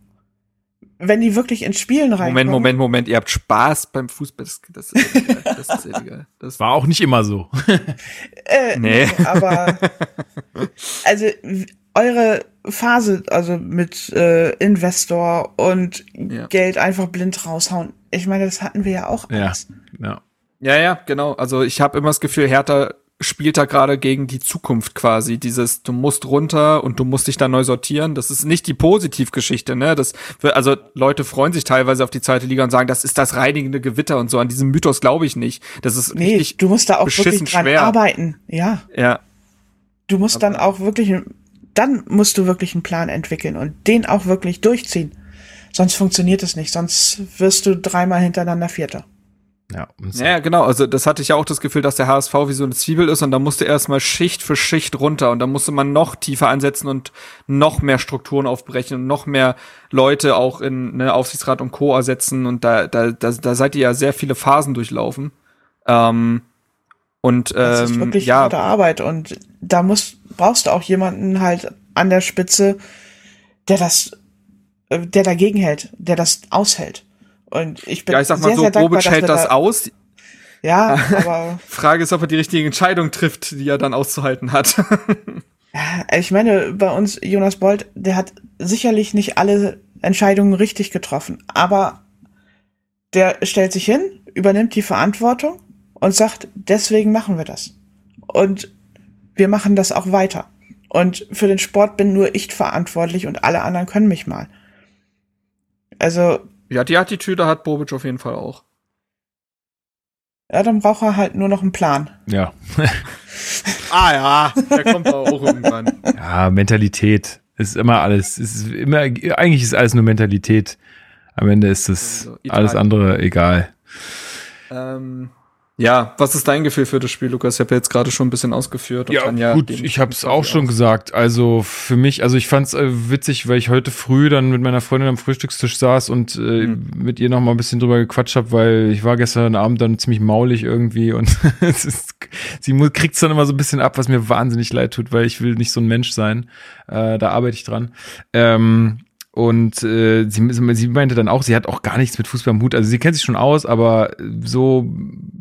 wenn die wirklich ins Spielen reinkommen. Moment, Moment, Moment, ihr habt Spaß beim Fußball. Das, das ist illegal. Das ist illegal. Das War auch nicht immer so. Äh, Nee. Aber also eure Phase, also mit äh, Investor und Ja. Geld einfach blind raushauen. Ich meine, das hatten wir ja auch Ja. alles. Ja. Ja, ja, genau. Also ich habe immer das Gefühl, Hertha spielt da gerade gegen die Zukunft quasi. Dieses, du musst runter und du musst dich da neu sortieren. Das ist nicht die Positivgeschichte, ne? Das, also Leute freuen sich teilweise auf die zweite Liga und sagen, das ist das reinigende Gewitter und so. An diesem Mythos glaube ich nicht. Das ist Nee, richtig, du musst da auch wirklich dran schwer. arbeiten. Ja, ja. du musst dann auch wirklich, dann musst du wirklich einen Plan entwickeln und den auch wirklich durchziehen. Sonst funktioniert es nicht. Sonst wirst du dreimal hintereinander Vierter. Ja, und Ja, ja, genau. Also das hatte ich ja auch das Gefühl, dass der HSV wie so eine Zwiebel ist und da musste erstmal Schicht für Schicht runter und da musste man noch tiefer ansetzen und noch mehr Strukturen aufbrechen und noch mehr Leute auch in ne, Aufsichtsrat und Co. ersetzen und da, da, da, da seid ihr ja sehr viele Phasen durchlaufen. Ähm, und Das ist ähm, wirklich ja, harte Arbeit und da musst, brauchst du auch jemanden halt an der Spitze, der das, äh, der dagegen hält, der das aushält. Und ich bin ja, ich sag mal sehr, so, sehr dankbar, Bobic hält das da, aus. Ja, aber Frage ist, ob er die richtige Entscheidung trifft, die er dann auszuhalten hat. ja, ich meine, bei uns Jonas Bolt, der hat sicherlich nicht alle Entscheidungen richtig getroffen, aber der stellt sich hin, übernimmt die Verantwortung und sagt, deswegen machen wir das. Und wir machen das auch weiter. Und für den Sport bin nur ich verantwortlich und alle anderen können mich mal. Also, ja, die Attitüde hat Bobic auf jeden Fall auch. ja, dann braucht er halt nur noch einen Plan. ja. Ah ja, der kommt aber auch irgendwann. ja, Mentalität ist immer alles. Es ist immer, eigentlich ist alles nur Mentalität. Am Ende ist es Sowieso. alles andere egal. Ähm, ja, was ist dein Gefühl für das Spiel, Lukas? Ich habe jetzt gerade schon ein bisschen ausgeführt. und Tanja gut, ich habe es auch schon gesagt. Also für mich, also ich fand es äh, witzig, weil ich heute früh dann mit meiner Freundin am Frühstückstisch saß und äh, Hm. mit ihr noch mal ein bisschen drüber gequatscht habe, weil ich war gestern Abend dann ziemlich maulig irgendwie und ist, sie kriegt es dann immer so ein bisschen ab, was mir wahnsinnig leid tut, weil ich will nicht so ein Mensch sein. Äh, da arbeite ich dran. Ähm, und äh, sie, sie meinte dann auch, sie hat auch gar nichts mit Fußball im Hut. Also sie kennt sich schon aus, aber so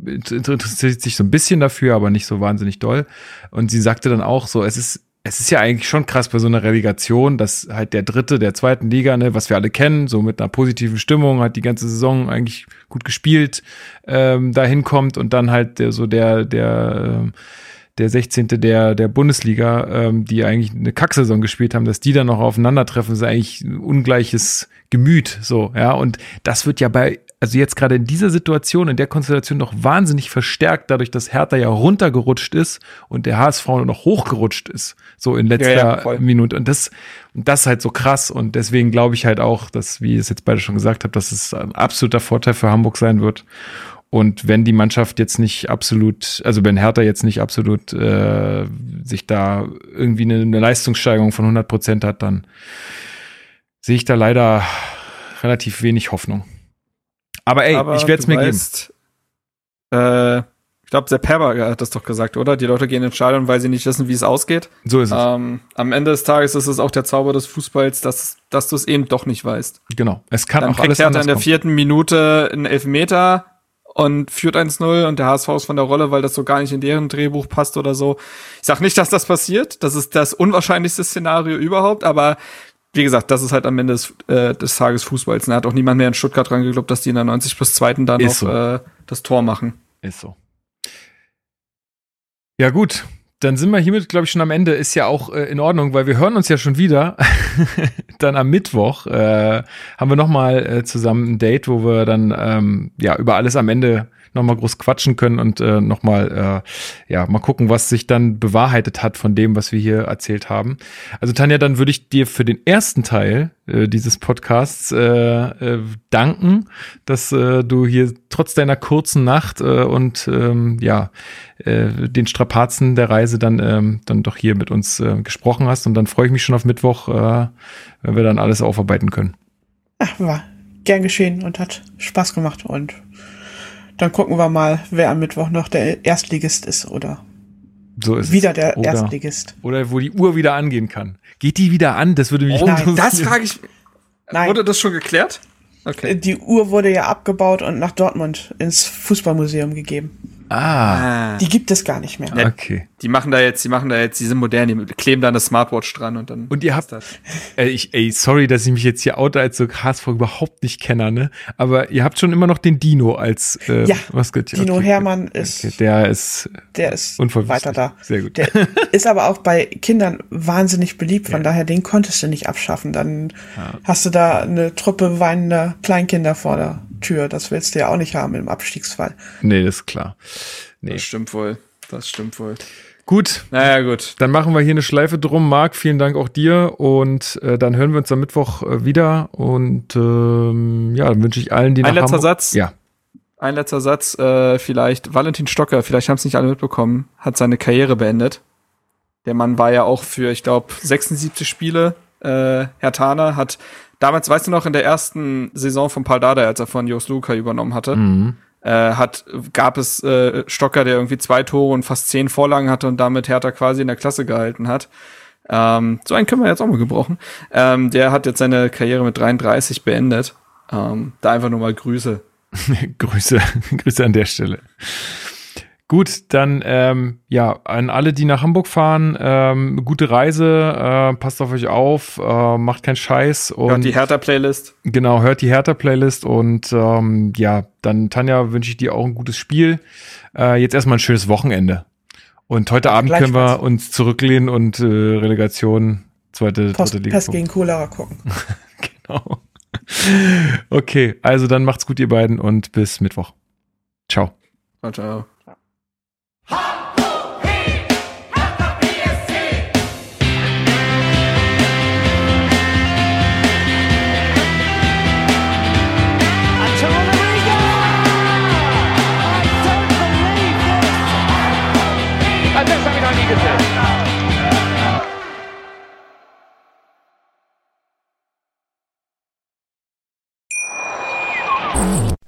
inter- interessiert sich so ein bisschen dafür, aber nicht so wahnsinnig doll. Und sie sagte dann auch so, es ist es ist ja eigentlich schon krass bei so einer Relegation, dass halt der Dritte der zweiten Liga, ne, was wir alle kennen, so mit einer positiven Stimmung, hat die ganze Saison eigentlich gut gespielt, ähm, da hinkommt und dann halt der, so der, der, ähm, der 16. der, der Bundesliga, ähm, die eigentlich eine Kacksaison gespielt haben, dass die dann noch aufeinandertreffen, ist eigentlich ein ungleiches Gemüt, so, ja, und das wird ja bei, also jetzt gerade in dieser Situation, in der Konstellation noch wahnsinnig verstärkt, dadurch, dass Hertha ja runtergerutscht ist und der HSV nur noch hochgerutscht ist, so in letzter Ja, ja. Minute. Und das, und das ist halt so krass. Und deswegen glaube ich halt auch, dass, wie ich es jetzt beide schon gesagt habe, dass es ein absoluter Vorteil für Hamburg sein wird. Und wenn die Mannschaft jetzt nicht absolut, also wenn Hertha jetzt nicht absolut äh, sich da irgendwie eine, eine Leistungssteigerung von 100 Prozent hat, dann sehe ich da leider relativ wenig Hoffnung. Aber ey, Aber ich werde es mir geben. weißt, Äh, ich glaube, Sepp Herberger hat das doch gesagt, oder? Die Leute gehen ins Stadion, weil sie nicht wissen, wie es ausgeht. So ist es. Ähm, am Ende des Tages ist es auch der Zauber des Fußballs, dass, dass du es eben doch nicht weißt. genau. Es kann Dann auch kriegt alles Hertha anders in der kommen. vierten Minute einen Elfmeter und führt 1-0 und der HSV ist von der Rolle, weil das so gar nicht in deren Drehbuch passt oder so. Ich sag nicht, dass das passiert. Das ist das unwahrscheinlichste Szenario überhaupt, aber wie gesagt, das ist halt am Ende des, äh, des Tages Fußballs. Da hat auch niemand mehr in Stuttgart dran geglaubt, dass die in der 90 plus zweiten dann noch so. äh, das Tor machen. Ist so. Ja, gut. Dann sind wir hiermit, glaube ich, schon am Ende. Ist ja auch äh, in Ordnung, weil wir hören uns ja schon wieder. dann am Mittwoch äh, haben wir nochmal äh, zusammen ein Date, wo wir dann ähm, ja über alles am Ende nochmal groß quatschen können und äh, nochmal äh, ja mal gucken, was sich dann bewahrheitet hat von dem, was wir hier erzählt haben. Also Tanja, dann würde ich dir für den ersten Teil äh, dieses Podcasts äh, äh, danken, dass äh, du hier trotz deiner kurzen Nacht äh, und ähm, ja äh, den Strapazen der Reise dann ähm, dann doch hier mit uns äh, gesprochen hast und dann freue ich mich schon auf Mittwoch, äh, wenn wir dann alles aufarbeiten können. Ach, war gern geschehen und hat Spaß gemacht. Und dann gucken wir mal, wer am Mittwoch noch der Erstligist ist oder So ist wieder es. der oder, Erstligist. oder wo die Uhr wieder angehen kann. Geht die wieder an? Das würde mich Oh, Nein, das frage ich. Nein. Wurde das schon geklärt? Okay. Die Uhr wurde ja abgebaut und nach Dortmund ins Fußballmuseum gegeben. Ah. Die gibt es gar nicht mehr. Ja, okay. Die machen da jetzt, die machen da jetzt, die sind modern, die kleben da eine Smartwatch dran und dann. Und ihr habt das. Äh, ich, ey, sorry, dass ich mich jetzt hier oute als so HSV überhaupt nicht kenner, ne? Aber ihr habt schon immer noch den Dino als äh, ja, Maskottchen. Dino okay. Hermann ist. Okay. Der ist. Der ist weiter da. Sehr gut. Der ist aber auch bei Kindern wahnsinnig beliebt, von ja. daher den konntest du nicht abschaffen. Dann ja. hast du da eine Truppe weinender Kleinkinder vor der Tür. Das willst du ja auch nicht haben im Abstiegsfall. Nee, das ist klar. Nee. Das stimmt wohl. Das stimmt wohl. Gut. Naja, gut. Dann machen wir hier eine Schleife drum. Marc, vielen Dank auch dir. Und äh, dann hören wir uns am Mittwoch äh, wieder. Und ähm, ja, dann wünsche ich allen, die Ein letzter Hamburg Satz. Ja. Ein letzter Satz, äh, vielleicht. Valentin Stocker, vielleicht haben es nicht alle mitbekommen, hat seine Karriere beendet. Der Mann war ja auch für, ich glaube, 76 Spiele. Äh, Herr Thaner hat damals, weißt du noch, in der ersten Saison von Paul Dada, als er von Jos Luca übernommen hatte, mhm. äh, hat, gab es äh, Stocker, der irgendwie zwei Tore und fast zehn Vorlagen hatte und damit Hertha quasi in der Klasse gehalten hat. Ähm, so einen können wir jetzt auch mal gebrochen. Ähm, der hat jetzt seine Karriere mit 33 beendet. Ähm, da einfach nur mal Grüße. Grüße, Grüße an der Stelle. Gut, dann ähm, ja, an alle, die nach Hamburg fahren, ähm, gute Reise, äh, passt auf euch auf, äh, macht keinen Scheiß. Und hört die Hertha-Playlist. Genau, hört die Hertha-Playlist und ähm, ja, dann Tanja wünsche ich dir auch ein gutes Spiel. Äh, jetzt erstmal ein schönes Wochenende. Und heute Abend können wir uns zurücklehnen und äh, Relegation, zweite, Post, dritte Liga. Pest gegen Cholera gucken. genau. Okay, also dann macht's gut, ihr beiden, und bis Mittwoch. Ciao. Ciao, ciao.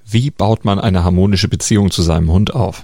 Wie baut man eine harmonische Beziehung zu seinem Hund auf?